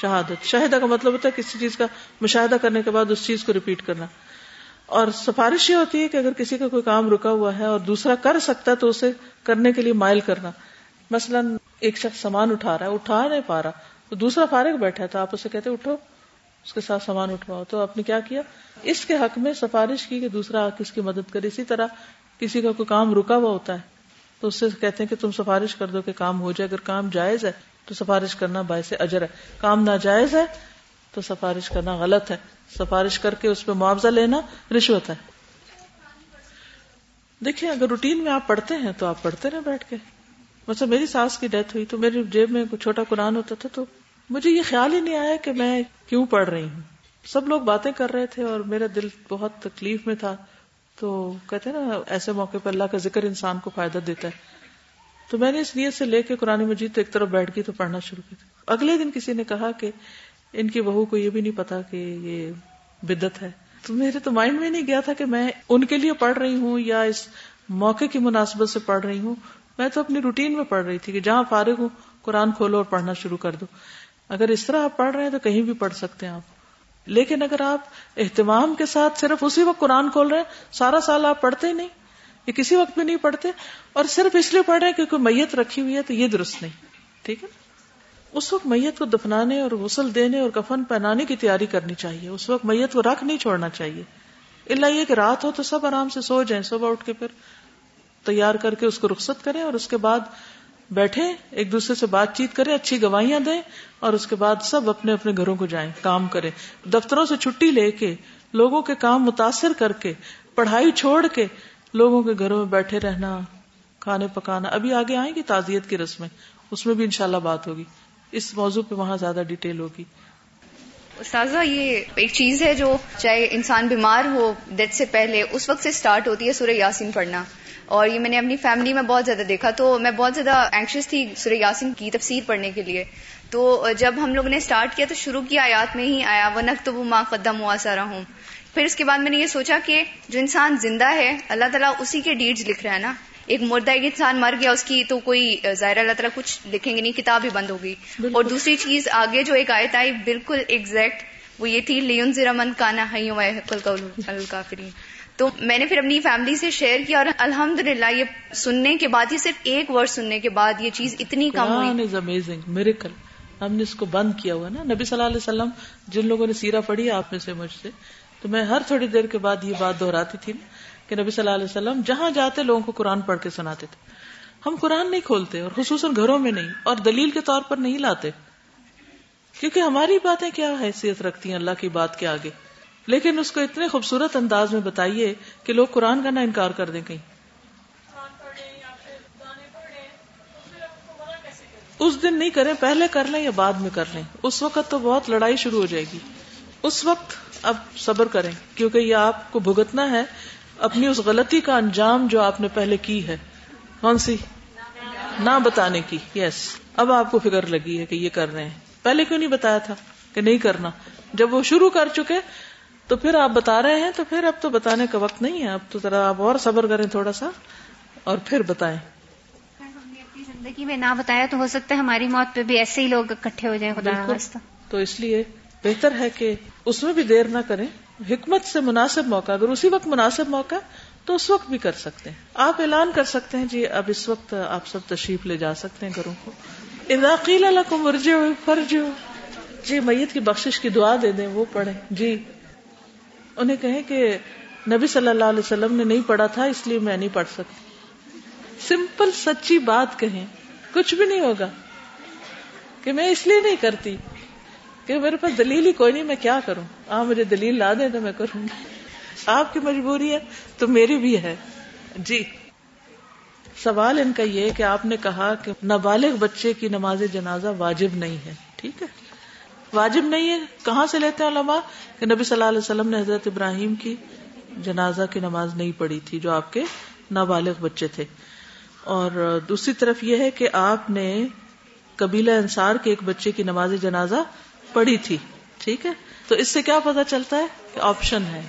شہادت۔ شاہدہ کا مطلب ہوتا ہے کسی چیز کا مشاہدہ کرنے کے بعد اس چیز کو ریپیٹ کرنا۔ اور سفارش یہ ہوتی ہے کہ اگر کسی کا کوئی کام رکا ہوا ہے اور دوسرا کر سکتا ہے تو اسے کرنے کے لیے مائل کرنا۔ مثلا ایک شخص سامان اٹھا رہا ہے، اٹھا نہیں پا رہا، تو دوسرا فارغ بیٹھا تھا آپ اسے کہتے اٹھو۔ اس کے ساتھ سامان اٹھواؤ۔ تو آپ نے کیا کیا؟ اس کے حق میں سفارش کی کہ دوسرا کس کی مدد کرے۔ اسی طرح کسی کا کوئی کام رکا ہوا ہوتا ہے، تو اس سے کہتے ہیں کہ تم سفارش کر دو کہ کام ہو جائے۔ اگر کام جائز ہے تو سفارش کرنا باعث اجر ہے۔ کام ناجائز ہے تو سفارش کرنا غلط ہے۔ سفارش کر کے اس پہ معاوضہ لینا رشوت ہے۔ دیکھیں اگر روٹین میں آپ پڑھتے ہیں تو آپ پڑھتے رہے بیٹھ کے۔ مطلب میری ساس کی ڈیتھ ہوئی تو میری جیب میں کوئی چھوٹا قرآن ہوتا تھا تو مجھے یہ خیال ہی نہیں آیا کہ میں کیوں پڑھ رہی ہوں۔ سب لوگ باتیں کر رہے تھے اور میرا دل بہت تکلیف میں تھا۔ تو کہتے نا، ایسے موقع پہ اللہ کا ذکر انسان کو فائدہ دیتا ہے۔ تو میں نے اس نیت سے لے کے قرآن مجید تو ایک طرف بیٹھ گئی تو پڑھنا شروع کیا۔ اگلے دن کسی نے کہا کہ ان کی بہو کو یہ بھی نہیں پتا کہ یہ بدت ہے۔ تو میرے تو مائنڈ میں نہیں گیا تھا کہ میں ان کے لیے پڑھ رہی ہوں یا اس موقع کی مناسبت سے پڑھ رہی ہوں۔ میں تو اپنی روٹین میں پڑھ رہی تھی کہ جہاں فارغ ہوں، قرآن کھولو اور پڑھنا شروع کر دو۔ اگر اس طرح آپ پڑھ رہے ہیں تو کہیں بھی پڑھ سکتے ہیں آپ۔ لیکن اگر آپ اہتمام کے ساتھ صرف اسی وقت قرآن کھول رہے ہیں، سارا سال آپ پڑھتے ہی نہیں، یہ کسی وقت بھی نہیں پڑھتے، اور صرف اس لیے پڑھ رہے ہیں کیونکہ میت رکھی ہوئی ہے تو یہ درست نہیں، ٹھیک ہے؟ اس وقت میت کو دفنانے اور غسل دینے اور کفن پہنانے کی تیاری کرنی چاہیے، اس وقت میت کو رکھ نہیں چھوڑنا چاہیے۔ اللہ یہ کہ رات ہو تو سب آرام سے سو جائیں، صبح اٹھ کے پھر تیار کر کے اس کو رخصت کریں اور اس کے بعد بیٹھے، ایک دوسرے سے بات چیت کریں، اچھی گواہیاں دیں اور اس کے بعد سب اپنے اپنے گھروں کو جائیں، کام کریں۔ دفتروں سے چھٹی لے کے، لوگوں کے کام متاثر کر کے، پڑھائی چھوڑ کے لوگوں کے گھروں میں بیٹھے رہنا، کھانے پکانا۔ ابھی آگے آئیں گی تعزیت کی رسمیں، اس میں بھی انشاءاللہ بات ہوگی۔ اس موضوع پہ وہاں زیادہ ڈیٹیل ہوگی۔ استاذہ، یہ ایک چیز ہے جو چاہے انسان بیمار ہو، ڈیتھ سے پہلے، اس وقت سے سٹارٹ ہوتی ہے سورہ یاسین پڑھنا۔ اور یہ میں نے اپنی فیملی میں بہت زیادہ دیکھا تو میں بہت زیادہ اینکشیس تھی سورہ یاسین کی تفسیر پڑھنے کے لیے۔ تو جب ہم لوگ نے سٹارٹ کیا تو شروع کی آیات میں ہی آیا وہ نق تو وہ ماں قدم ہوا سارا ہوں پھر اس کے بعد میں نے یہ سوچا کہ جو انسان زندہ ہے اللہ تعالیٰ اسی کے ڈیڈز لکھ رہا ہے نا۔ ایک مردہ ایک انسان مر گیا اس کی تو کوئی ظاہر اللہ تعالیٰ کچھ لکھیں گے نہیں کتاب ہی بند ہوگی اور دوسری چیز آگے جو ایک آیت آئی بالکل ایگزیکٹ وہ یہ تھی لیون ذرا من کانا الکافرین تو میں نے پھر اپنی فیملی سے شیئر کیا اور الحمد للہ یہ سننے کے بعد یہ صرف ایک ورڈ سننے کے بعد یہ چیز اتنی کم ہوئی۔ میریکل ہم نے اس کو بند کیا ہوا نا۔ نبی صلی اللہ علیہ وسلم، جن لوگوں نے سیرا پڑھی، آپ میں سے مجھ سے۔ تو میں ہر تھوڑی دیر کے بعد یہ بات دہراتی تھی کہ نبی صلی اللہ علیہ وسلم جہاں جاتے لوگوں کو قرآن پڑھ کے سناتے تھے۔ ہم قرآن نہیں کھولتے اور خصوصاً گھروں میں نہیں اور دلیل کے طور پر نہیں لاتے۔ کیونکہ ہماری باتیں کیا حیثیت رکھتی ہیں اللہ کی بات کے آگے؟ لیکن اس کو اتنے خوبصورت انداز میں بتائیے کہ لوگ قرآن کا نہ انکار کر دیں کہیں۔ اس دن نہیں کریں، پہلے کر لیں یا بعد میں کر لیں۔ اس وقت تو بہت لڑائی شروع ہو جائے گی۔ اس وقت اب صبر کریں، کیونکہ یہ آپ کو بھگتنا ہے اپنی اس غلطی کا انجام جو آپ نے پہلے کی ہے۔ کون سی؟ نہ بتانے کی۔ یس اب آپ کو فکر لگی ہے کہ یہ کر رہے ہیں۔ پہلے کیوں نہیں بتایا تھا کہ نہیں کرنا؟ جب وہ شروع کر چکے تو پھر آپ بتا رہے ہیں تو پھر اب تو بتانے کا وقت نہیں ہے۔ اب تو ذرا آپ اور صبر کریں تھوڑا سا اور پھر بتائیں۔ زندگی میں نہ بتایا تو ہو سکتا ہے ہماری موت پہ بھی ایسے ہی لوگ اکٹھے ہو جائیں خدا تو اس لیے بہتر ہے کہ اس میں بھی دیر نہ کریں۔ حکمت سے مناسب موقع اگر اسی وقت مناسب موقع تو اس وقت بھی کر سکتے ہیں۔ آپ اعلان کر سکتے ہیں جی اب اس وقت آپ سب تشریف لے جا سکتے ہیں گھروں کو۔ اضاقیل فرج جی میت کی بخشش کی دعا دے دیں وہ پڑھیں۔ جی۔ انہیں کہیں کہ نبی صلی اللہ علیہ وسلم نے نہیں پڑھا تھا، اس لیے میں نہیں پڑھ سکتی۔ سمپل سچی بات کہیں، کچھ بھی نہیں ہوگا۔ کہ میں اس لیے نہیں کرتی کہ میرے پاس دلیل ہی کوئی نہیں، میں کیا کروں؟ آپ مجھے دلیل لا دیں تو میں کروں۔ گی آپ کی مجبوری ہے تو میری بھی ہے۔ جی۔ سوال ان کا یہ کہ آپ نے کہا کہ نابالغ بچے کی نماز جنازہ واجب نہیں ہے، ٹھیک ہے؟ واجب نہیں ہے، کہاں سے لیتے ہیں علماء؟ کہ نبی صلی اللہ علیہ وسلم نے حضرت ابراہیم کی جنازہ کی نماز نہیں پڑھی تھی، جو آپ کے نابالغ بچے تھے۔ اور دوسری طرف یہ ہے کہ آپ نے قبیلہ انصار کے ایک بچے کی نماز جنازہ پڑھی تھی، ٹھیک ہے؟ تو اس سے کیا پتا چلتا ہے کہ آپشن ہے۔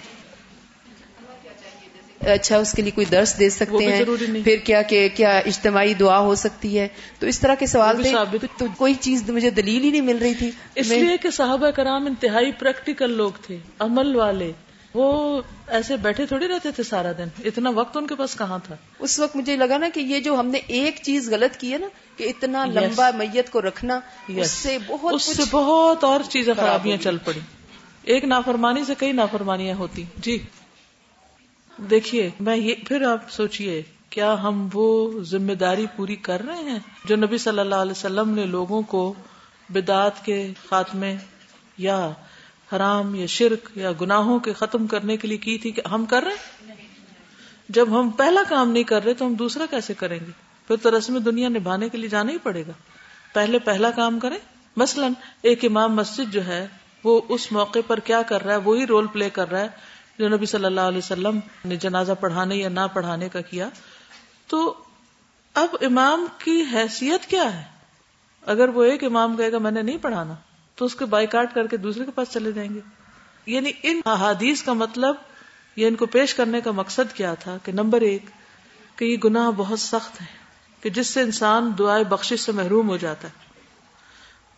اچھا اس کے لیے کوئی درس دے سکتے ہیں پھر کیا کہ کیا اجتماعی دعا ہو سکتی ہے؟ تو اس طرح کے سوال تھے تو کوئی چیز مجھے دلیل ہی نہیں مل رہی تھی۔ اس لیے کہ صحابہ کرام انتہائی پریکٹیکل لوگ تھے عمل والے۔ وہ ایسے بیٹھے تھوڑی رہتے تھے سارا دن۔ اتنا وقت ان کے پاس کہاں تھا؟ اس وقت مجھے لگا نا کہ یہ جو ہم نے ایک چیز غلط کی ہے نا کہ اتنا لمبا میت کو رکھنا اس سے بہت اس سے بہت اور چیزیں خرابیاں چل پڑی۔ ایک نافرمانی سے کئی نافرمانیاں ہوتی۔ جی۔ دیکھیے، میں یہ پھر آپ سوچئے، کیا ہم وہ ذمہ داری پوری کر رہے ہیں جو نبی صلی اللہ علیہ وسلم نے لوگوں کو بدعت کے خاتمے یا حرام یا شرک یا گناہوں کے ختم کرنے کے لیے کی تھی کہ ہم کر رہے ہیں؟ جب ہم پہلا کام نہیں کر رہے تو ہم دوسرا کیسے کریں گے؟ پھر تو رسم دنیا نبھانے کے لیے جانا ہی پڑے گا۔ پہلے پہلا کام کریں۔ مثلا ایک امام مسجد جو ہے، وہ اس موقع پر کیا کر رہا ہے؟ وہی رول پلے کر رہا ہے۔ جو نبی صلی اللہ علیہ وسلم نے جنازہ پڑھانے یا نہ پڑھانے کا کیا، تو اب امام کی حیثیت کیا ہے؟ اگر وہ ایک امام کہے گا، میں نے نہیں پڑھانا، تو اس کے بائی کاٹ کر کے دوسرے کے پاس چلے جائیں گے۔ یعنی ان احادیث کا مطلب یا ان کو پیش کرنے کا مقصد کیا تھا کہ نمبر ایک، کہ یہ گناہ بہت سخت ہے کہ جس سے انسان دعائیں بخش سے محروم ہو جاتا ہے۔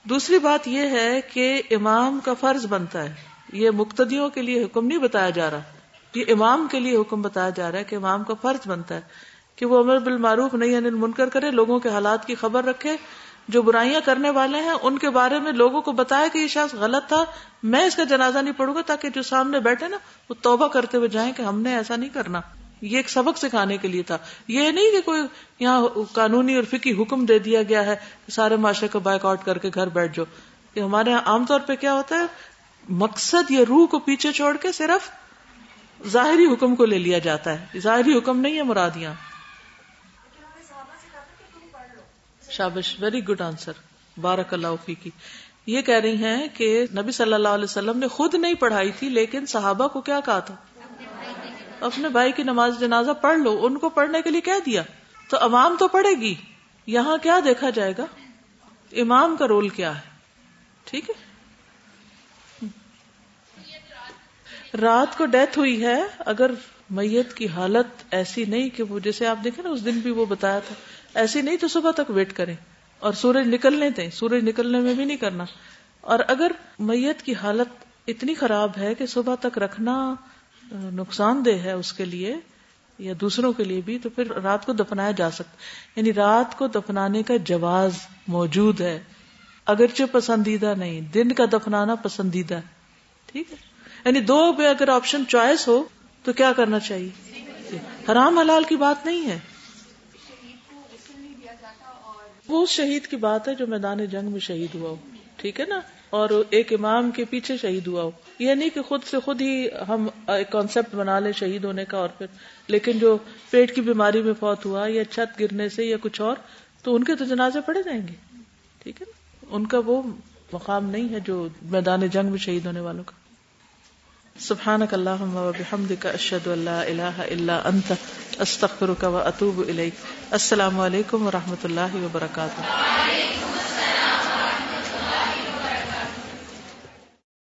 دوسری بات یہ ہے کہ امام کا فرض بنتا ہے۔ یہ مقتدیوں کے لیے حکم نہیں بتایا جا رہا، یہ امام کے لیے حکم بتایا جا رہا ہے کہ امام کا فرض بنتا ہے، کہ وہ امر بالمعروف نہیں انل منکر کرے، لوگوں کے حالات کی خبر رکھے، جو برائیاں کرنے والے ہیں، ان کے بارے میں لوگوں کو بتایا کہ یہ شخص غلط تھا، میں اس کا جنازہ نہیں پڑھوں گا تاکہ جو سامنے بیٹھے نا، وہ توبہ کرتے ہوئے جائیں کہ ہم نے ایسا نہیں کرنا۔ یہ ایک سبق سکھانے کے لیے تھا۔ یہ نہیں کہ کوئی یہاں قانونی اور فکی حکم دے دیا گیا ہے سارے معاشرے کو بائک آؤٹ کر کے گھر بیٹھ جاؤ۔ کہ ہمارے یہاں عام طور پہ کیا ہوتا ہے مقصد یا روح کو پیچھے چھوڑ کے صرف ظاہری حکم کو لے لیا جاتا ہے۔ ظاہری حکم نہیں ہے مرادیاں۔ شابش ویری گڈ آنسر بارک اللہ فی کی یہ کہہ رہی ہیں کہ نبی صلی اللہ علیہ وسلم نے خود نہیں پڑھائی تھی، لیکن صحابہ کو کیا کہا تھا؟ اپنے بھائی کی نماز جنازہ پڑھ لو، ان کو پڑھنے کے لیے کہہ دیا۔ تو عوام تو پڑھے گی، یہاں کیا دیکھا جائے گا؟ امام کا رول کیا ہے؟ ٹھیک ہے؟ رات کو ڈیتھ ہوئی ہے، اگر میت کی حالت ایسی نہیں کہ وہ جیسے آپ دیکھیں نا، اس دن بھی وہ بتایا تھا، ایسی نہیں تو صبح تک ویٹ کریں۔ اور سورج نکلنے دیں سورج نکلنے میں بھی نہیں کرنا۔ اور اگر میت کی حالت اتنی خراب ہے کہ صبح تک رکھنا نقصان دہ ہے اس کے لیے یا دوسروں کے لیے بھی، تو پھر رات کو دفنایا جا سکتا یعنی رات کو دفنانے کا جواز موجود ہے۔ اگرچہ پسندیدہ نہیں، دن کا دفنانا پسندیدہ ٹھیک ہے؟ یعنی دو پہ اگر آپشن چوائس ہو تو کیا کرنا چاہیے؟ حرام حلال کی بات نہیں ہے۔ وہ شہید کی بات ہے جو میدان جنگ میں شہید ہوا ہو، ٹھیک ہے نا؟ اور ایک امام کے پیچھے شہید ہوا ہو۔ یہ نہیں کہ خود سے خود ہی ہم ایک کانسیپٹ بنا لیں شہید ہونے کا اور پھر، لیکن جو پیٹ کی بیماری میں فوت ہوا، یا چھت گرنے سے یا کچھ اور، تو ان کے تو جنازے پڑے جائیں گے۔ ٹھیک ہے نا؟ ان کا وہ مقام نہیں ہے جو میدان جنگ میں شہید ہونے والوں کا۔ سبحانك اللهم وبحمدك اشهد ان لا اله الا انت استغفرك واتوب اليك السلام علیکم و رحمۃ اللہ وبرکاتہ۔